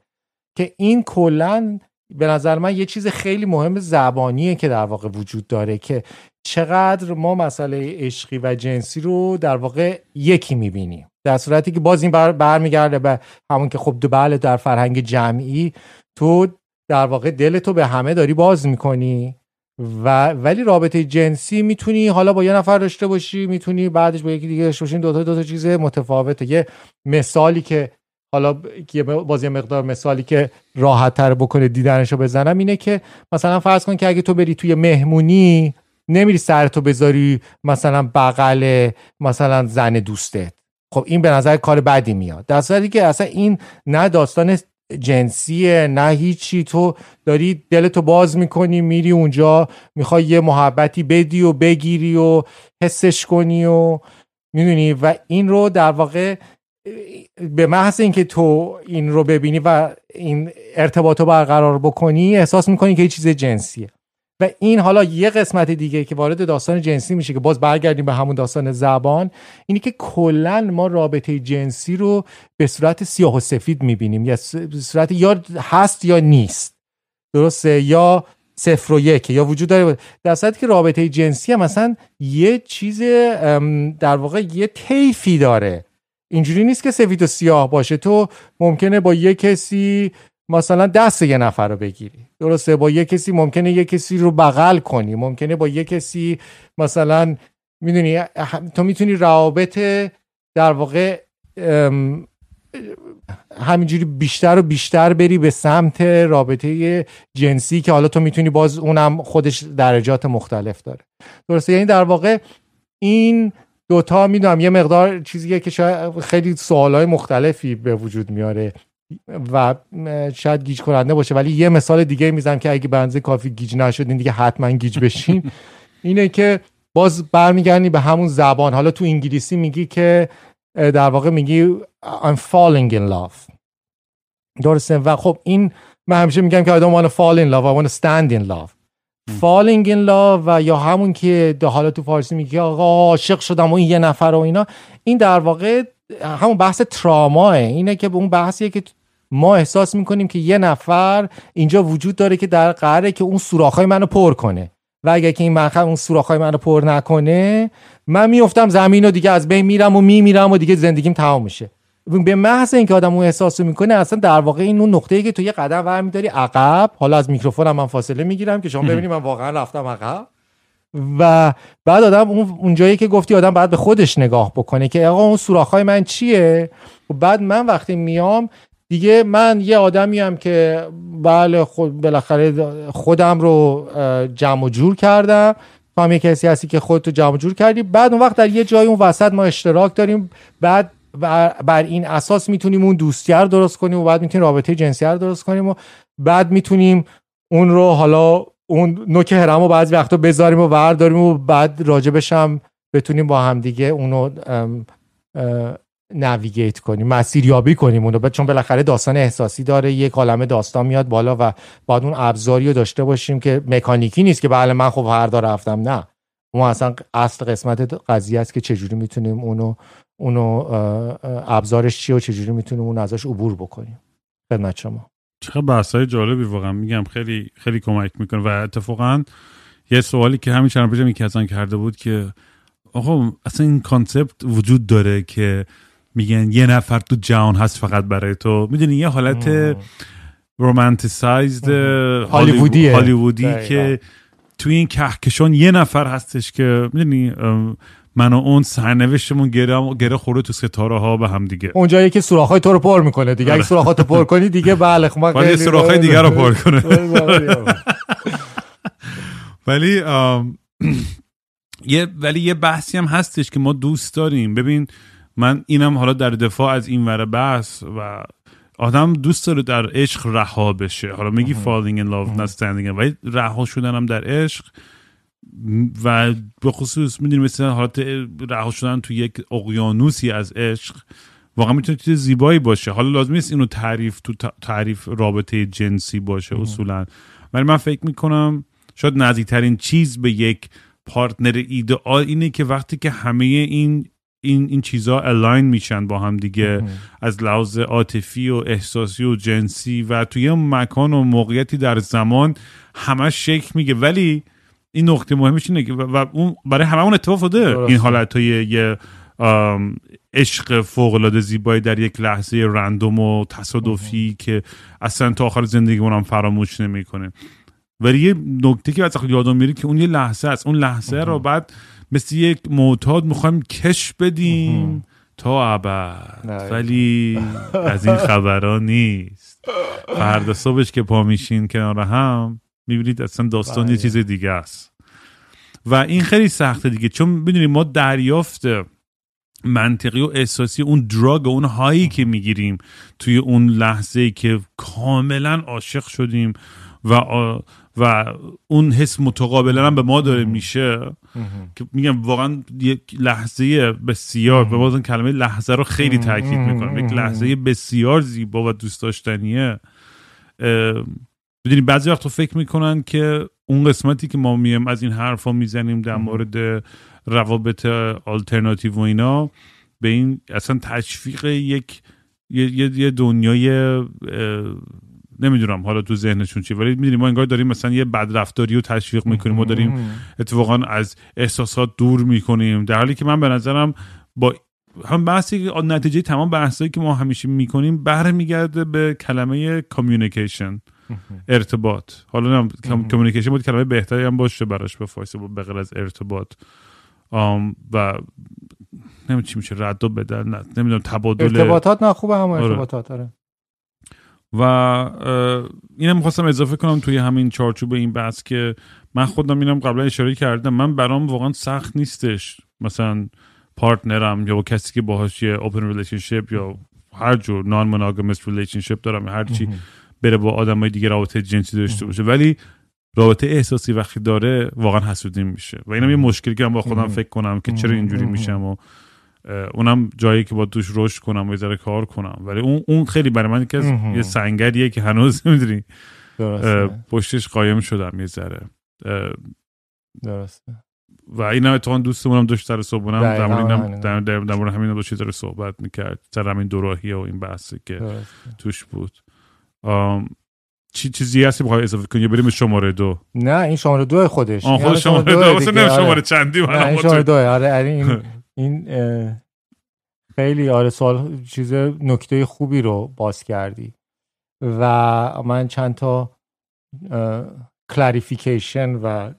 که این کلا به نظر من یه چیز خیلی مهم زبانیه که در واقع وجود داره که چقدر ما مسئله عشقی و جنسی رو در واقع یکی می‌بینیم. در صورتی که باز این بر برمیگرده به همون که خب بله در فرهنگ جمعی تو در واقع دل تو به همه داری باز می‌کنی. و ولی رابطه جنسی می‌تونی حالا با یه نفر داشته باشی می‌تونی بعدش با یکی دیگه داشته باشی دو تا دو تا چیز متفاوته. یه مثالی که حالا یه باز یه مقدار مثالی که راحت تر بکنه دیدنشو بزنم اینه که مثلا فرض کن که اگه تو بری توی مهمونی نمیری سرتو بذاری مثلا بغل مثلا زن دوستت. خب این به نظر کار بدی میاد. در صورتی که اصلا این نه داستان جنسیه نه هیچی. تو داری دلتو باز می‌کنی میری اونجا می‌خوای یه محبتی بدی و بگیری و حسش کنی و می‌دونی. و این رو در واقع به محض اینکه تو این رو ببینی و این ارتباط رو برقرار بکنی احساس می‌کنی که یه چیز جنسیه. و این حالا یه قسمت دیگه که وارد داستان جنسی میشه که باز برگردیم به همون داستان زبان اینی که کلا ما رابطه جنسی رو به صورت سیاه و سفید می‌بینیم. یا به صورت یا هست یا نیست. درسته؟ یا صفر و یک. یا وجود داره. در صورتی که رابطه جنسی هم مثلا یه چیز در واقع یه طیفی داره. اینجوری نیست که سفید و سیاه باشه. تو ممکنه با یه کسی مثلا دست یه نفر رو بگیری. درسته با یه کسی ممکنه یه کسی رو بغل کنی. ممکنه با یه کسی مثلا می‌دونی تو می‌تونی روابط در واقع همینجوری بیشتر و بیشتر بری به سمت رابطه جنسی که حالا تو می‌تونی باز اونم خودش درجات مختلف داره. درسته یعنی در واقع این دوتا می‌دونم یه مقدار چیزیه که شاید خیلی سوالای مختلفی به وجود میاره. و شاید گیج کننده باشه ولی یه مثال دیگه می‌زنم که اگه بنزه کافی گیج نشدین دیگه حتما گیج بشین. اینه که باز برمیگردی به همون زبان. حالا تو انگلیسی میگی که در واقع میگی I'm falling in love. درسته؟ و خب این من همیشه میگم که I don't want to fall in love I want to stand in love. falling in love و یا همون که حالا تو فارسی میگی آقا عاشق شدم و این یه نفر و اینا. این در واقع همون بحث تراماه. اینه که اون بحثیه که ما احساس می‌کنیم که یه نفر اینجا وجود داره که در قراره که اون سوراخ‌های منو پر کنه. و اگه که این منخر اون سوراخ‌های منو پر نکنه من میفتم زمین و دیگه از بین میرم و میمیرم و دیگه زندگیم تمام میشه. به محض اینکه آدم اون احساس می‌کنه اصلا در واقع این اون نقطه‌ای که تو یه قدم ور میداری عقب. حالا از میکروفونم من فاصله می‌گیرم که شما ببینید من واقعا رفتم عقب. و بعد آدم اون اونجایی که گفتی آدم باید به خودش نگاه بکنه که آقا اون سوراخ‌های من چیه؟ و بعد من وقتی میام دیگه من یه آدمی هم که بله خود بالاخره خودم رو جمع و جور کردم. تو هم یه کسی هستی که خودتو جمع و جور کردی. بعد اون وقت در یه جای اون وسط ما اشتراک داریم. بعد بر این اساس می‌تونیم اون دوستی رو درست کنیم و بعد می‌تونیم رابطه جنسی رو درست کنیم و بعد می‌تونیم اون رو حالا اون نوک هرم رو بعضی وقتا بذاریم و ورداریم و بعد راجبش هم بتونیم با هم دیگه اونو نویگیت کنیم مسیریابی کنیم اونو. چون بالاخره داستان احساسی داره یک عالمه داستان میاد بالا و بعد اون ابزاری رو داشته باشیم که مکانیکی نیست که بله من خب هر رفتم. نه. ما اصلا اصل قسمت قضیه است که چجوری می‌تونیم اونو اونو ابزارش چیه و چجوری می‌تونیم اون ازش عبور بکنیم. خدمت شما. چقدر بحثای جالبی واقعا میگم خیلی خیلی کمک می‌کنه. و اتفاقا یه سوالی که همین چند پیش کسان کرده بود که آقا اصلا این کانسپت وجود داره که میگن یه نفر تو جهان هست فقط برای تو. می‌دونی یه حالت رومانتیسایزد هالیوودی هالیوودی که توی این کهکشان یه نفر هستش که می‌دونی من و اون سرنوشتمون گره گره خورده تو ستاره ها به هم دیگه. اونجایی که سوراخ‌های تو رو پر می‌کنه دیگه. اگه آره. سوراخاتو پر کنی دیگه بله خب ولی سوراخ‌های دیگه رو پر کنه. ولی یه ولی یه بحثی هم هستش که ما دوست داریم. ببین من اینم حالا در دفاع از این ور بحث و آدم دوست داره در عشق رها بشه. حالا میگی in love not standing ولی رها شدن هم در عشق و به خصوص می‌دونی مثل حالت رها شدن تو یک اقیانوسی از عشق واقعا می‌تونه چیز زیبایی باشه. حالا لازم نیست اینو تعریف تو تعریف رابطه جنسی باشه اصولا. ولی من فکر می‌کنم شاید نزدیکترین چیز به یک پارتنر ایدئال اینه که وقتی که همه این این این چیزها الاین میشن با هم دیگه از لحاظ عاطفی و احساسی و جنسی و توی مکان و موقعیتی در زمان همش شکل میگه. ولی این نقطه مهمش اینه که و اون برای همون اتفاق افتاده. این حالت های یه عشق فوق العاده زیبایی در یک لحظه رندوم و تصادفی که اصلا تا آخر زندگی هم فراموش نمی‌کنه. ولی یه نکته که وقتی یادم میره که اون یه لحظه است. اون لحظه رو بعد مثل یک معتاد می‌خوایم کش بدیم تا ابد. ولی از این خبرها نیست. فردا صبحش که پا میشین کنار هم می‌بینید اصلا داستان یه بله. چیز دیگه است. و این خیلی سخته دیگه. چون می‌دونیم ما دریافت منطقی و احساسی اون دراگ اون هایی که می‌گیریم توی اون لحظه که کاملا عاشق شدیم و آ- و اون حس متقابلا هم به ما داره میشه که میگم واقعا یک لحظه بسیار به باز کلمه لحظه رو خیلی تاکید می‌کنم. یک لحظه بسیار زیبا و دوست داشتنیه. می‌دونی بعضی وقت فکر می‌کنن که اون قسمتی که ما میم از این حرفا می‌زنیم در مورد روابط آلترناتیو و اینا به این اصلا تشویق یک یه, دنیای نمی‌دونم حالا تو ذهنشون چی ولی می‌دونیم ما انگار داریم مثلا یه بدرفتاری رو تشویق می‌کنیم ما داریم اتفاقا از احساسات دور می‌کنیم در حالی که من به نظرم با هم بحثی که نتیجه تمام بحثایی که ما همیشه می‌کنیم برمیگرده به کلمه communication ارتباط. حالا نه communication بود کلمه بهتری هم باشه براش به فارسی به غیر از ارتباط. آم و نمی‌دونم چی میشه رد و بدل نه نمی‌دونم تبادل. ارتباطات نه خوبه هم آره. ارتباطات آره. و اینم می‌خواستم اضافه کنم توی همین چارچوب این بحث که من خودم اینم قبلا اشاره کردم. من برام واقعا سخت نیستش. مثلا partner م یا با کسی که باهاش یه open relationship یا هر جور non-monogamous relationship دارم یا هر چی. بره با آدمای دیگه رابطه جنسی داشته باشه. ولی رابطه احساسی وقتی داره واقعا حسودیم میشه. و اینم یه مشکلی که من با خودم فکر کنم که چرا اینجوری میشم و اونم جایی که با توش رشد کنم و ذره کار کنم. ولی اون اون خیلی برای من که. یه سنگریه که هنوز نمی‌دونی پشتش قایم شدم یه ذره. درسته. و اینم اتفاقا دوستمونم داشت سر صبحونم در مورد همین داشت ذره صحبت می‌کرد. سر همین دوراهی و این بحثی که درسته. توش بود. آم، چی چیزی هستی بخوای اضافه کنی؟ یا بریم شماره دو؟ نه این شماره دو خودش. آن این خود شماره دو واسه نمی آره. شماره چندی من نه این شماره دو آره آره این این خیلی آره سوال چیز نکته خوبی رو باز کردی. و من چند تا کلاریفیکیشن و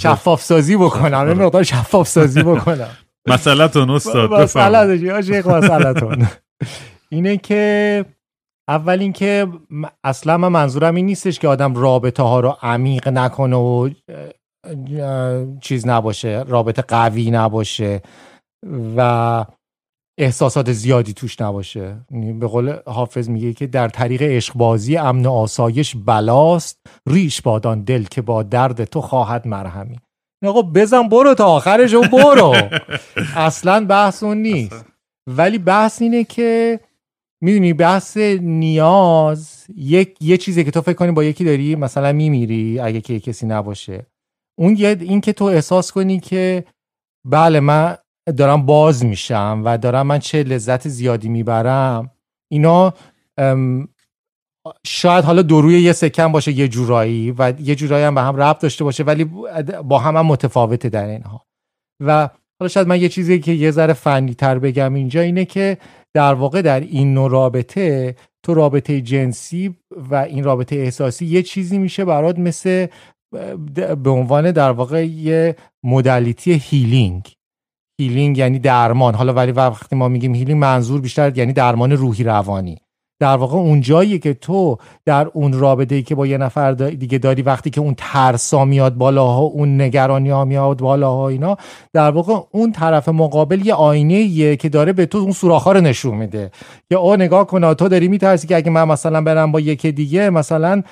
شفاف سازی بکنم. یه مقدار شفاف سازی بکنم. مسئلتون استاد. مسئله یا شیخ مسئلتون. اینه که اول اینکه اصلا من منظورم این نیستش که آدم رابطه ها رو عمیق نکنه و چیز نباشه رابطه قوی نباشه و احساسات زیادی توش نباشه. یعنی به قول حافظ میگه که در طریق عشقبازی امن و آسایش بلاست ریش بادان دل که با درد تو خواهد مرهمی. این آقا بزن برو تا آخرش و برو. اصلا بحث اون نیست. ولی بحث اینه که می‌دونی بحث نیاز یک یه چیزی که تو فکر کنی با یکی داری مثلا میمیری اگه که کسی نباشه. اون یه این که تو احساس کنی که بله من دارم باز میشم و دارم من چه لذت زیادی می‌برم اینا شاید حالا دو روی یه سکن باشه یه جورایی و یه جورایی هم به هم ربط داشته باشه ولی با هم هم متفاوته در اینها. و حالا شاید من یه چیزی که یه ذره فنی تر بگم اینجا اینه که در واقع در این نوع رابطه تو رابطه جنسی و این رابطه احساسی یه چیزی میشه برات مثل به عنوان در واقع یه مدلیتی هیلینگ healing یعنی درمان. حالا ولی وقتی ما میگیم healing منظور بیشتر یعنی درمان روحی روانی. در واقع اون جایی که تو در اون رابطه ای که با یه نفر دیگه داری وقتی که اون ترسا میاد بالاها اون نگرانی ها میاد بالاها اینا در واقع اون طرف مقابل یه آینه ایه که داره به تو اون سوراخ‌ها رو نشون میده. که او نگاه کنه تو داری میترسی که اگه من مثلا برم با یکی دیگه مثلا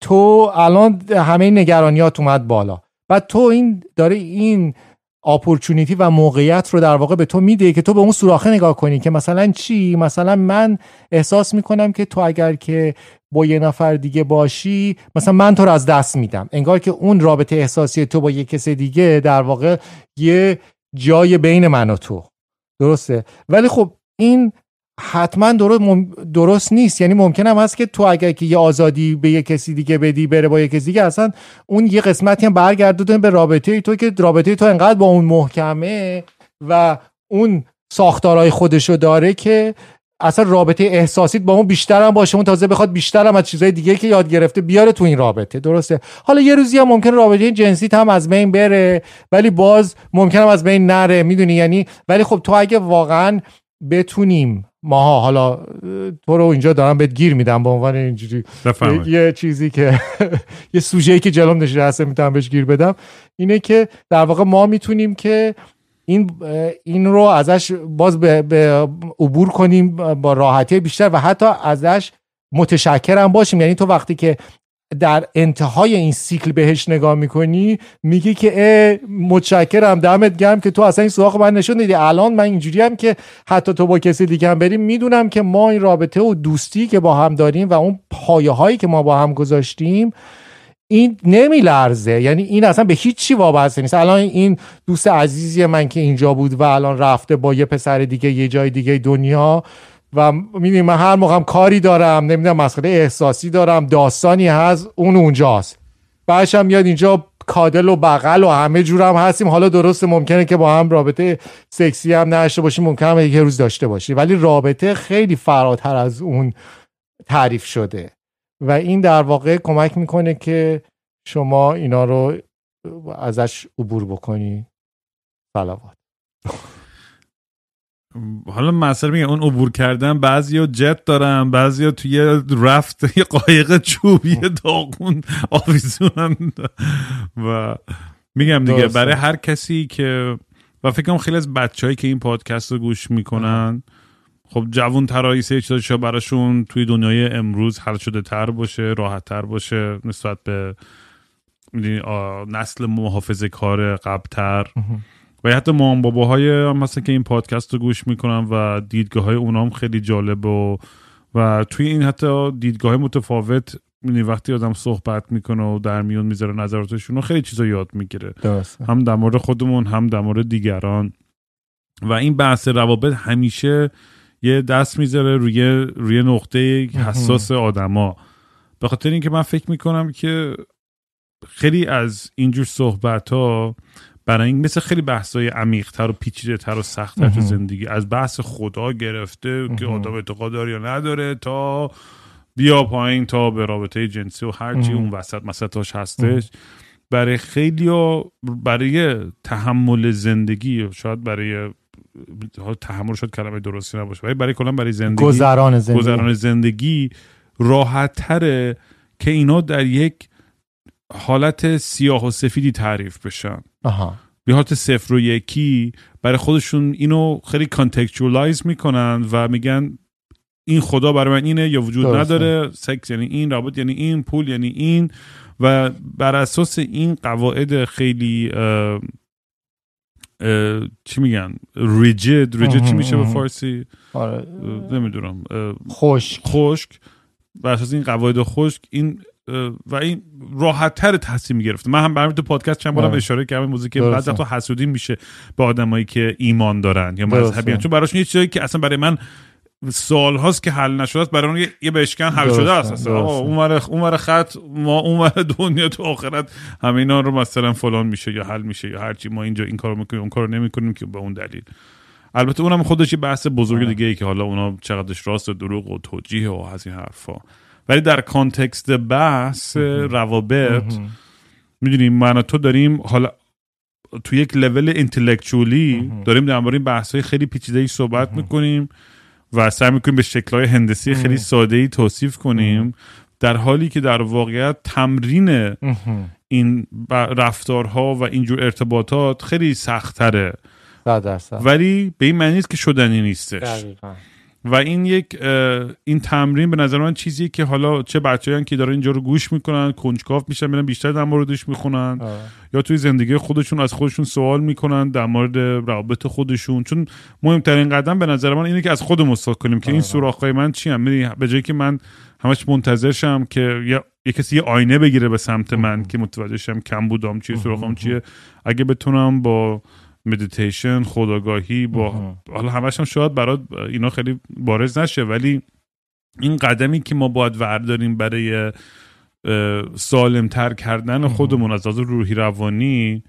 تو الان همه نگرانیات اومد بالا. و تو این داره این اپورتونیتی و موقعیت رو در واقع به تو میده که تو به اون سوراخه نگاه کنی که مثلا چی؟ مثلا من احساس می‌کنم که تو اگر که با یه نفر دیگه باشی مثلا من تو رو از دست میدم. انگار که اون رابطه احساسی تو با یه کس دیگه در واقع یه جای بین من و تو. درسته؟ ولی خب این حتما درست, مم... درست نیست. یعنی ممکن هم هست که تو اگر که یه آزادی به یه کسی دیگه بدی بره با یه کسی دیگه اصلا اون یه قسمتی هم برگردونه به رابطه تو که رابطه تو انقدر با اون محکمه و اون ساختارهای خودشو داره که اصلا رابطه احساسیت با اون بیشتر هم باشه. اون تازه بخواد بیشتر هم از چیزهای دیگه که یاد گرفته بیاره تو این رابطه. درسته؟ حالا یه روزی هم ممکن رابطه جنسی هم از بین بره ولی باز ممکنه از بین نره. می‌دونی؟ یعنی ولی خب تو اگه واقعا بتونیم ماها حالا تو رو اینجا دارم بهت گیر میدم به عنوان اینجوری. یه چیزی که یه سوژه‌ای که جلوم نشسته می‌تونم بهش گیر بدم اینه که در واقع ما می‌تونیم که این این رو ازش باز به, به عبور کنیم با راحتی بیشتر و حتی ازش متشکرم باشیم. یعنی تو وقتی که در انتهای این سیکل بهش نگاه می‌کنی میگی که متشکرم دمت گرم که تو اصلا این سراغ من نشون دیدی الان من اینجوری هم که حتی تو با کسی دیگه هم بریم. می‌دونم که ما این رابطه و دوستی که با هم داریم و اون پایه هایی که ما با هم گذاشتیم این نمیلرزه. یعنی این اصلا به هیچ چی وابسته نیست. الان این دوست عزیزی من که اینجا بود و الان رفته با یه پسر دیگه یه جای دیگه دنیا و می‌دونی من هر موقع کاری دارم نمی‌دونم مسئله احساسی دارم داستانی هست اون اونجاست. بعدش هم میاد اینجا کادل و بغل و همه جور هم هستیم. حالا درسته ممکنه که با هم رابطه سکسی هم نشته باشیم ممکنه هم یه روز داشته باشیم. ولی رابطه خیلی فراتر از اون تعریف شده. و این در واقع کمک می‌کنه که شما اینا رو ازش عبور بکنی. سلامات حالا مثلا میگه اون عبور کردن بعضی جت دارن بعضی توی رفت یه قایق چوبی داغون آویزونن و میگم دیگه برای هر کسی که و فکر کنم خیلی از بچههایی که این پادکست رو گوش می‌کنن خب جوون ترایی سه چیزا براشون توی دنیای امروز حل شده تر باشه راحت تر باشه نسبت به نسل محافظه کار قبلتر و حتی مام باباهای هم مثلا که این پادکست رو گوش می‌کنن و دیدگاه های اونام خیلی جالب و و توی این حتی دیدگاه متفاوت یعنی وقتی آدم صحبت می‌کنه و در میون می‌ذاره نظراتشون خیلی چیزا یاد می‌گیره. هم در مورد خودمون هم در مورد دیگران. و این بحث روابط همیشه یه دست می‌ذاره روی روی نقطه حساس آدما. به خاطر اینکه من فکر می‌کنم که خیلی از اینجور صحبت ها برای این مثل خیلی بحثای عمیقتر و پیچیده تر و سختتر تو زندگی. از بحث خدا گرفته که آدم اعتقاد داره یا نداره تا بیا پایین تا به رابطه جنسی و هرچی اون وسط مسطاش هستش. برای خیلی برای تحمل زندگی شاید برای تحمل شد کلمه درستی نباشه ولی برای کلا برای زندگی گذران زندگی. گذران زندگی راحت تره که اینا در یک حالت سیاه و سفیدی تعریف بشن. آها. به حالت صفر و یکی برای خودشون اینو خیلی contextualize می‌کنن و میگن این خدا برای من اینه یا وجود نداره. سکس یعنی این رابط یعنی این پول یعنی این. و بر اساس این قواعد خیلی چی میگن؟ ریجید ریجید چی میشه به فارسی؟ آره. نمی‌دونم. خشک. خشک. بر اساس این قواعد خشک این و این راحت تر تصمیم گرفته من هم برای تو پادکست چند بارم اشاره کردم که بعضی وقتا حسودی میشه به آدمایی که ایمان دارن یا مذهبی چون براشون یه چیزی که اصلا برای من سال هاست که حل نشده است برای اون یه بشکن حل شده است. اون اون خط ما اون دنیا تو آخرت همینا رو مثلا فلان میشه یا حل میشه یا هرچی. ما اینجا این کارو می‌کنیم اون کارو نمی‌کنیم که به اون دلیل. البته اونم خودش یه بحث بزرگ دیگه ای که حالا اونا چقدرش راست و دروغ و توجیه و از این حرفا. ولی در کانتکست بحث روابط می‌دونیم من تو داریم حالا تو یک لول انتלקچولی داریم در مورد بحث های خیلی پیچیده ای صحبت می‌کنیم و سعی می‌کنیم به شکلهای هندسی خیلی ساده ای توصیف کنیم در حالی که در واقعیت تمرین این رفتارها و اینجور ارتباطات خیلی سختره ولی به این معنی نیست که شدنی نیستش. و این یک این تمرین به نظر من چیزی که حالا چه بچه‌ای که دارن اینجا رو گوش می‌کنن کنجکاو میشن میرن بیشتر در موردش می‌خونن یا توی زندگی خودشون از خودشون سوال می‌کنن در مورد روابط خودشون. چون مهمترین قدم به نظر من اینه که از خودمون سوال کنیم که این سوراخ‌های من چی هم به جایی که من همش منتظر شم که یه کسی یه آینه بگیره به سمت من که متوجه شم کم بودم چیه سوراخم چیه. اگه بتونم با مدیتیشن خداگاهی با حالا همش هم شاید برات اینا خیلی بارز نشه ولی این قدمی که ما باید ورداریم برای سالم تر کردن خودمون از از روحی روانی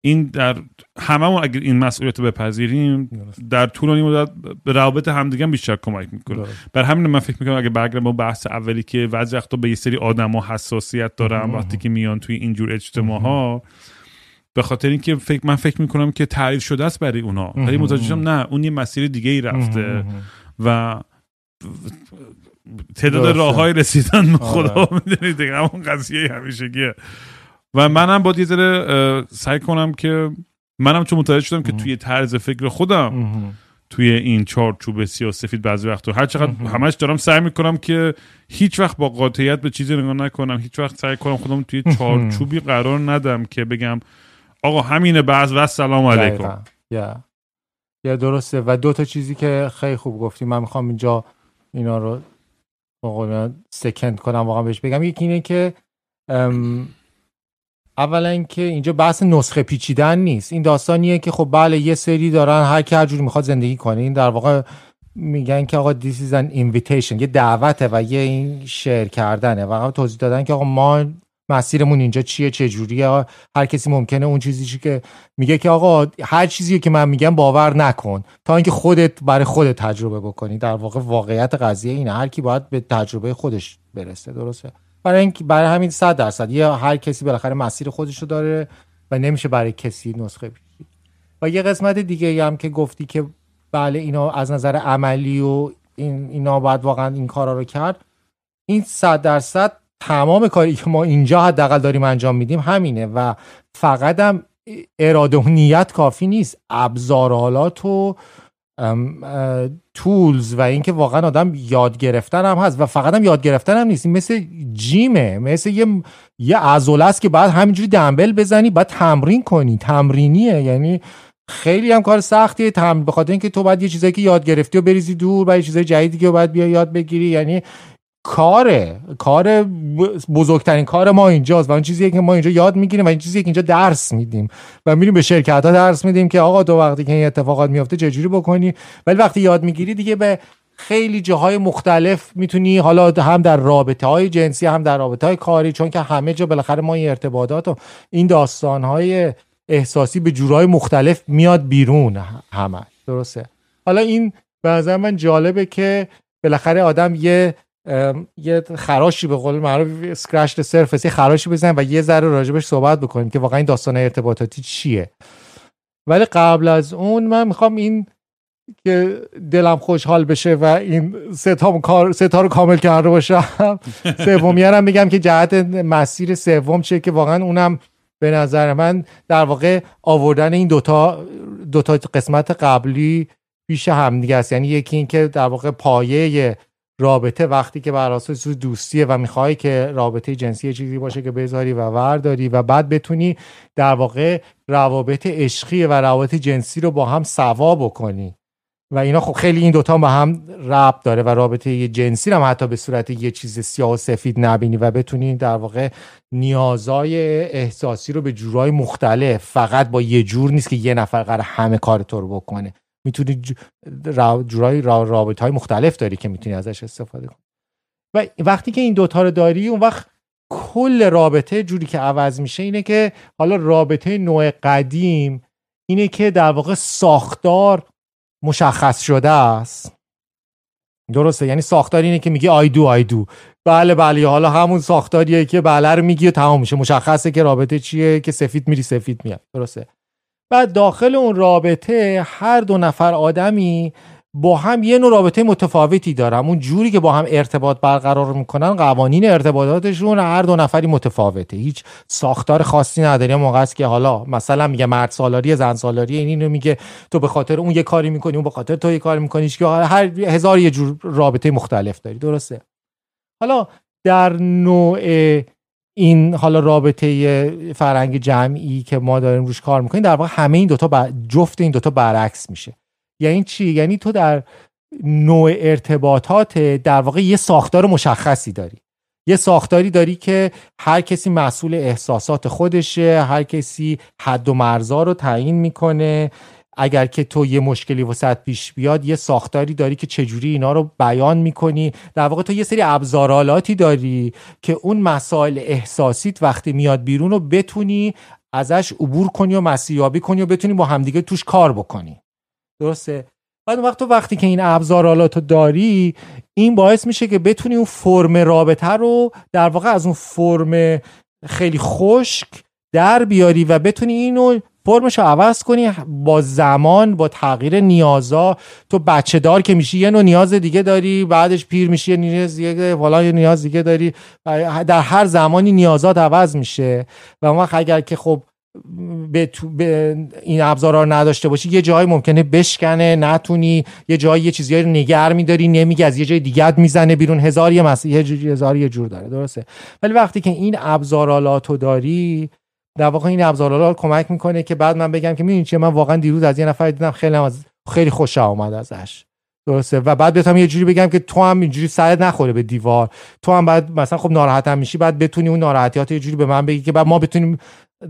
این در هممون اگر این مسئولیت رو بپذیریم در طول مدت به روابط همدیگه بیشتر کمک می‌کنه. بر همین من فکر می‌کنم اگه برگردم با بحث اولی که بعضی وقتا به یه سری آدم حساسیت دارم وقتی که میان توی اینجور اجتماع ها به خاطر اینکه فکر من فکر می‌کنم که تعریف شده است برای اونا. ولی متوجه نه اون یه مسیر دیگه ای رفته و تعداد راه های رسیدن به خدا آره. می‌دونید دیگه همون قضیه همیشگیه. و منم باید یه ذره سعی کنم که منم چون متوجه شدم که توی طرز فکر خودم توی این چارچوب سیاسفید بعضی وقت هر چقدر همش دارم سعی می‌کنم که هیچ وقت با قاطعیت به چیزی نگاه نکنم هیچ وقت سعی کنم خودم توی چارچوبی قرار ندم که بگم آقا همینه بعض و سلام علیکم. یا. یا درسته. و دو تا چیزی که خیلی خوب گفتی. من می‌خوام اینجا اینا رو سکند کنم واقعا بهش بگم. یکی اینه که اولا که اینجا بحث نسخه پیچیدن نیست. این داستانیه که خب بله یه سری دارن هر کی هر جوری می‌خواد زندگی کنه. این در واقع میگن که آقا this is an invitation یه دعوته و یه این شعر کردنه. و توضیح دادن که آقا ما مسیرمون اینجا چیه چه جوریه؟ هر کسی ممکنه اون چیزی که میگه که آقا هر چیزی که من میگم باور نکن. تا اینکه خودت برای خودت تجربه بکنی. در واقع واقعیت قضیه اینه. هر کی باید به تجربه خودش برسه درسته؟ برای اینکه برای همین 100 درصد. یه هر کسی بالاخره مسیر خودش رو داره و نمیشه برای کسی نسخه بگیرید و یه قسمت دیگه هم که گفتی که بله اینا از نظر عملی و این اینا باید واقعا این کارا رو کرد. این 100 درصد تمام کاری که ما اینجا حداقل داریم انجام میدیم همینه و فقط هم اراده و نیت کافی نیست. ابزارالات و تولز و اینکه واقعا آدم یاد گرفتن هم هست و فقط هم یاد گرفتن هم نیست. مثل جیمه مثل یه یه است که بعد همینجوری دنبل بزنی بعد تمرین کنی. تمرینیه یعنی خیلی هم کار سختیه. تمرین به خاطر اینکه تو باید یه چیزایی که یاد گرفتی و بریزی دور بعد چیزای جدیدی که باید بیا یاد بگیری. یعنی کاره. کار بزرگترین کار ما اینجاست و اون چیزی که ما اینجا یاد می‌گیریم و این چیزی که اینجا درس میدیم. و میریم به شرکت ها درس میدیم که آقا تو وقتی که این اتفاقات میفته چجوری بکنی؟ ولی وقتی یاد می‌گیری دیگه به خیلی جاهای مختلف می‌تونی حالا هم در رابطه های جنسی هم در رابطه های کاری چون که همه جا بالاخره ما این ارتباطات و این داستان های احساسی به جورهای مختلف میاد بیرون همه. درسته؟ حالا این به من جالبه که بالاخره آدم یه یه خراشی به قول معروف اسکرچ سرفس یه خراشی بزنیم و یه ذره راجبش صحبت بکنیم که واقعا این داستان ارتباطاتی چیه. ولی قبل از اون من می‌خوام این که دلم خوشحال بشه و این ستا کار ستا رو کامل کرده باشم. سومی هم میگم که جهت مسیر سوم چیه که واقعا اونم به نظر من در واقع آوردن این دوتا دوتا قسمت قبلی پیش همدیگه است. یعنی یکی این که در واقع پایه رابطه وقتی که بر اساس دوستیه و می‌خوای که رابطه جنسی چیزی باشه که بذاری و ورداری و بعد بتونی در واقع روابط عشقی و روابط جنسی رو با هم سوا بکنی. و اینا خب خیلی این دوتا با هم ربط داره و رابطه جنسی رو هم حتی به صورت یه چیز سیاه و سفید نبینی و بتونی در واقع نیازای احساسی رو به جورای مختلف فقط با یه جور نیست که یه نفر قرار همه کار تو رو بکنه. می‌تونی جورای رابط های مختلف داری که می‌تونی ازش استفاده کنی. و وقتی که این دوتا رو داری اون وقت کل رابطه جوری که عوض میشه اینه که حالا رابطه نوع قدیم اینه که در واقع ساختار مشخص شده است. درسته؟ یعنی ساختار اینه که میگی آی دو آی دو بله بله. حالا همون ساختاریه که بله رو میگی و تمام میشه. مشخصه که رابطه چیه که سفید میری سفید میاد درسته؟ بعد داخل اون رابطه هر دو نفر آدمی با هم یه نوع رابطه متفاوتی دارن. اون جوری که با هم ارتباط برقرار می‌کنن قوانین ارتباطاتشون هر دو نفری متفاوته. هیچ ساختار خاصی نداره. موقع که حالا مثلا میگه مرد سالاری زن سالاری این اینو میگه. تو به خاطر اون یه کاری می‌کنی اون به خاطر تو یه کاری می‌کنی. که هر هزار یه جور رابطه مختلف داری. درسته؟ حالا در نوع این حالا رابطه فرهنگ جمعی که ما داریم روش کار می‌کنیم در واقع همه این دوتا جفت این دوتا برعکس میشه. یعنی چی؟ یعنی تو در نوع ارتباطات در واقع یه ساختار مشخصی داری. یه ساختاری داری که هر کسی مسئول احساسات خودشه هر کسی حد و مرزا رو تعیین می‌کنه. اگر که تو یه مشکلی وسط پیش بیاد یه ساختاری داری که چجوری اینا رو بیان می‌کنی. در واقع تو یه سری ابزارالاتی داری که اون مسائل احساسیت وقتی میاد بیرون رو بتونی ازش عبور کنی و مسیحیابی کنی و بتونی با همدیگه توش کار بکنی. درسته؟ بعد وقت وقتی که این ابزارالات رو داری این باعث میشه که بتونی اون فرم رابطه رو در واقع از اون فرم خیلی خشک در بیاری و بتونی اینو فرمش رو عوض کنی با زمان با تغییر نیازا. تو بچه دار که میشی یه نوع نیاز دیگه داری بعدش پیر میشی یه نیاز دیگه حالا یه نیاز دیگه داری. در هر زمانی نیازات عوض میشه. و وقت اگر که خب به, به این ابزارا رو نداشته باشی یه جایی ممکنه بشکنه نتونی. یه جایی یه چیزی رو نگر میداری نمیگی از یه جای دیگه می‌زنه بیرون. هزار یه مسئله هزار یه جور داره. درسته؟ ولی وقتی که این ابزارالاتو داری در واقع این ابزارالات کمک می‌کنه که بعد من بگم که می‌دونی چیه؟ من واقعا دیروز از یه نفر دیدم خیلی از خیلی خوش آمد ازش. درسته؟ و بعد بتونم یه جوری بگم که تو هم اینجوری سرت نخوره به دیوار. تو هم بعد مثلا خب ناراحتم میشی بعد بتونی اون ناراحتیات یه جوری به من بگی که بعد ما بتونیم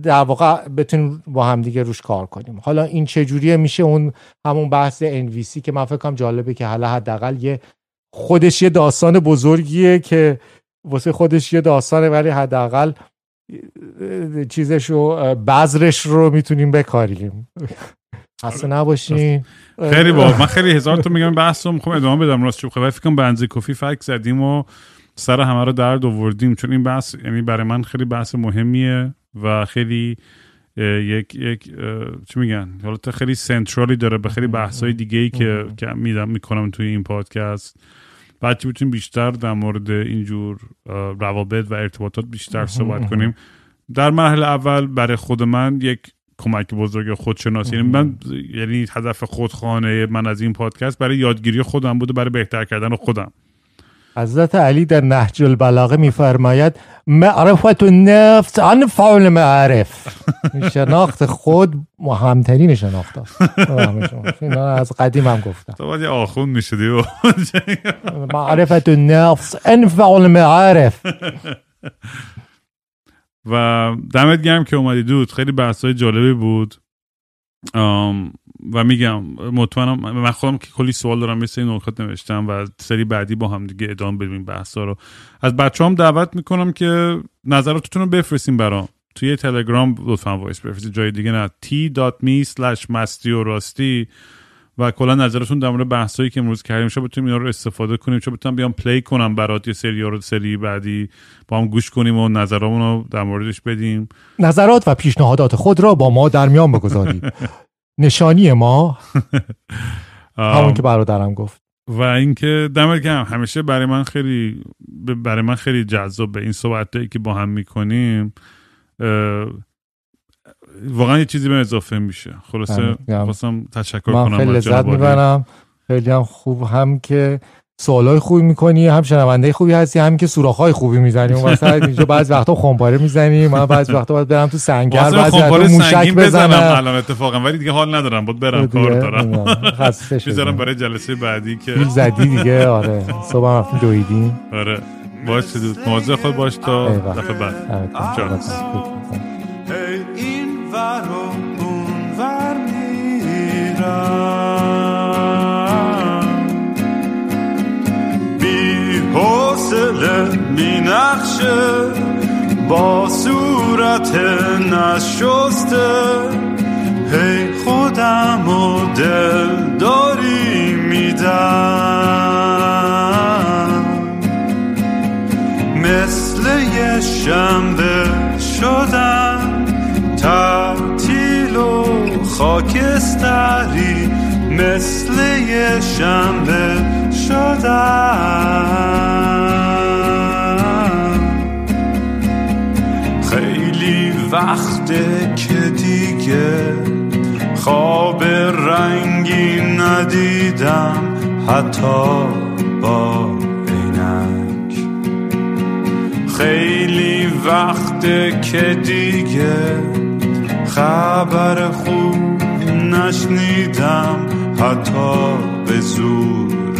در واقع بتونیم با هم دیگه روش کار کنیم. حالا این چه جوریه؟ میشه اون همون بحث NVC که من فکر کنم جالبه که حالا حداقل یه خودش یه داستان بزرگیه که واسه خودش یه داستانه ولی حداقل چیزش رو بذرش رو می‌تونیم بکاریم. خسته نباشین. خیلی با من خیلی هزار تو میگم بحث رو می‌خوام ادامه بدم راست خب فکر کنم بنزی کافی فک زدیم و سر همه رو درد آوردیم. چون این بحث یعنی برای من خیلی بحث مهمیه و خیلی یک یک چی میگن؟ حالا خیلی سنترالی داره به خیلی بحث های دیگه ای که که میدم می‌کنم توی این پادکست. بعد چی بتونیم بیشتر در مورد اینجور روابط و ارتباطات بیشتر صحبت کنیم. در مرحله اول برای خود من یک کمک بزرگ خودشناسی. یعنی من یعنی هدف خودخانه من از این پادکست برای یادگیری خودم بوده برای بهتر کردن خودم. حضرت علی در نهج البلاغه میفرماید معرفت نفس انفع المعرف شناخت خود مهمترین شناخت است. از قدیم هم گفتم. تو باید آخون می‌شدی. معرفت نفس انفع المعارف و دمت گرم که اومدی. دود خیلی بحثای جالبی بود. و میگم مطمئنم من خودم که کلی سوال دارم مثل این نکات نوشتم و سری بعدی با هم دیگه ادامه بدیم بحثا رو. از بچه هم دعوت می‌کنم که نظراتتون رو بفرستیم برام. توی تلگرام لطفا وایس بفرستید. جای دیگه نه. t.me slash مستی و راستی و کلا نظرتون در مورد بحثایی که امروز کردیم شما بتونیم اینا رو استفاده کنیم. چون بتونم بیام پلی کنم برات یه سری رو سری بعدی با هم گوش کنیم و نظرامون رو در موردش بدیم. نظرات و پیشنهادات خود را با ما در میان بگذارید. نشانی ما. همون که برادرم گفت. و اینکه دمت گرم. همیشه برای من خیلی برای من خیلی جذابه این صحبت که با هم می‌کنیم واقعا یه چیزی به اضافه میشه. خلاصه خواستم تشکر من کنم خیلی لذت می‌برم. خیلی هم خوب. هم که سوالای خوبی می‌کنی هم شنونده خوبی هستی هم که سوراخ‌های خوبی می‌زنی. اون وسط اینجا بعضی وقتا خمپاره می‌زنی من بعضی وقتا باید برم تو سنگر بعضی وقتا موشک بزنم. الان اتفاقا ولی دیگه حال ندارم بود برم کار دارم. می‌ذارم برای جلسه بعدی که زدی دیگه آره. صبح رفتیم دویدیم. آره. باش مواظب خود باش تا دفعه بعد. این ور اون ور حوصله می نخشه با صورت نشسته. هی خودم و دل داری میدم. مثل یه شنبه شدم تعطیل و خاکستری. مثل یه شنبه شدم. خیلی وقته که دیگه خواب رنگی ندیدم حتی با خیلی وقته که دیگه خبر خوب نشنیدم حتی به زور.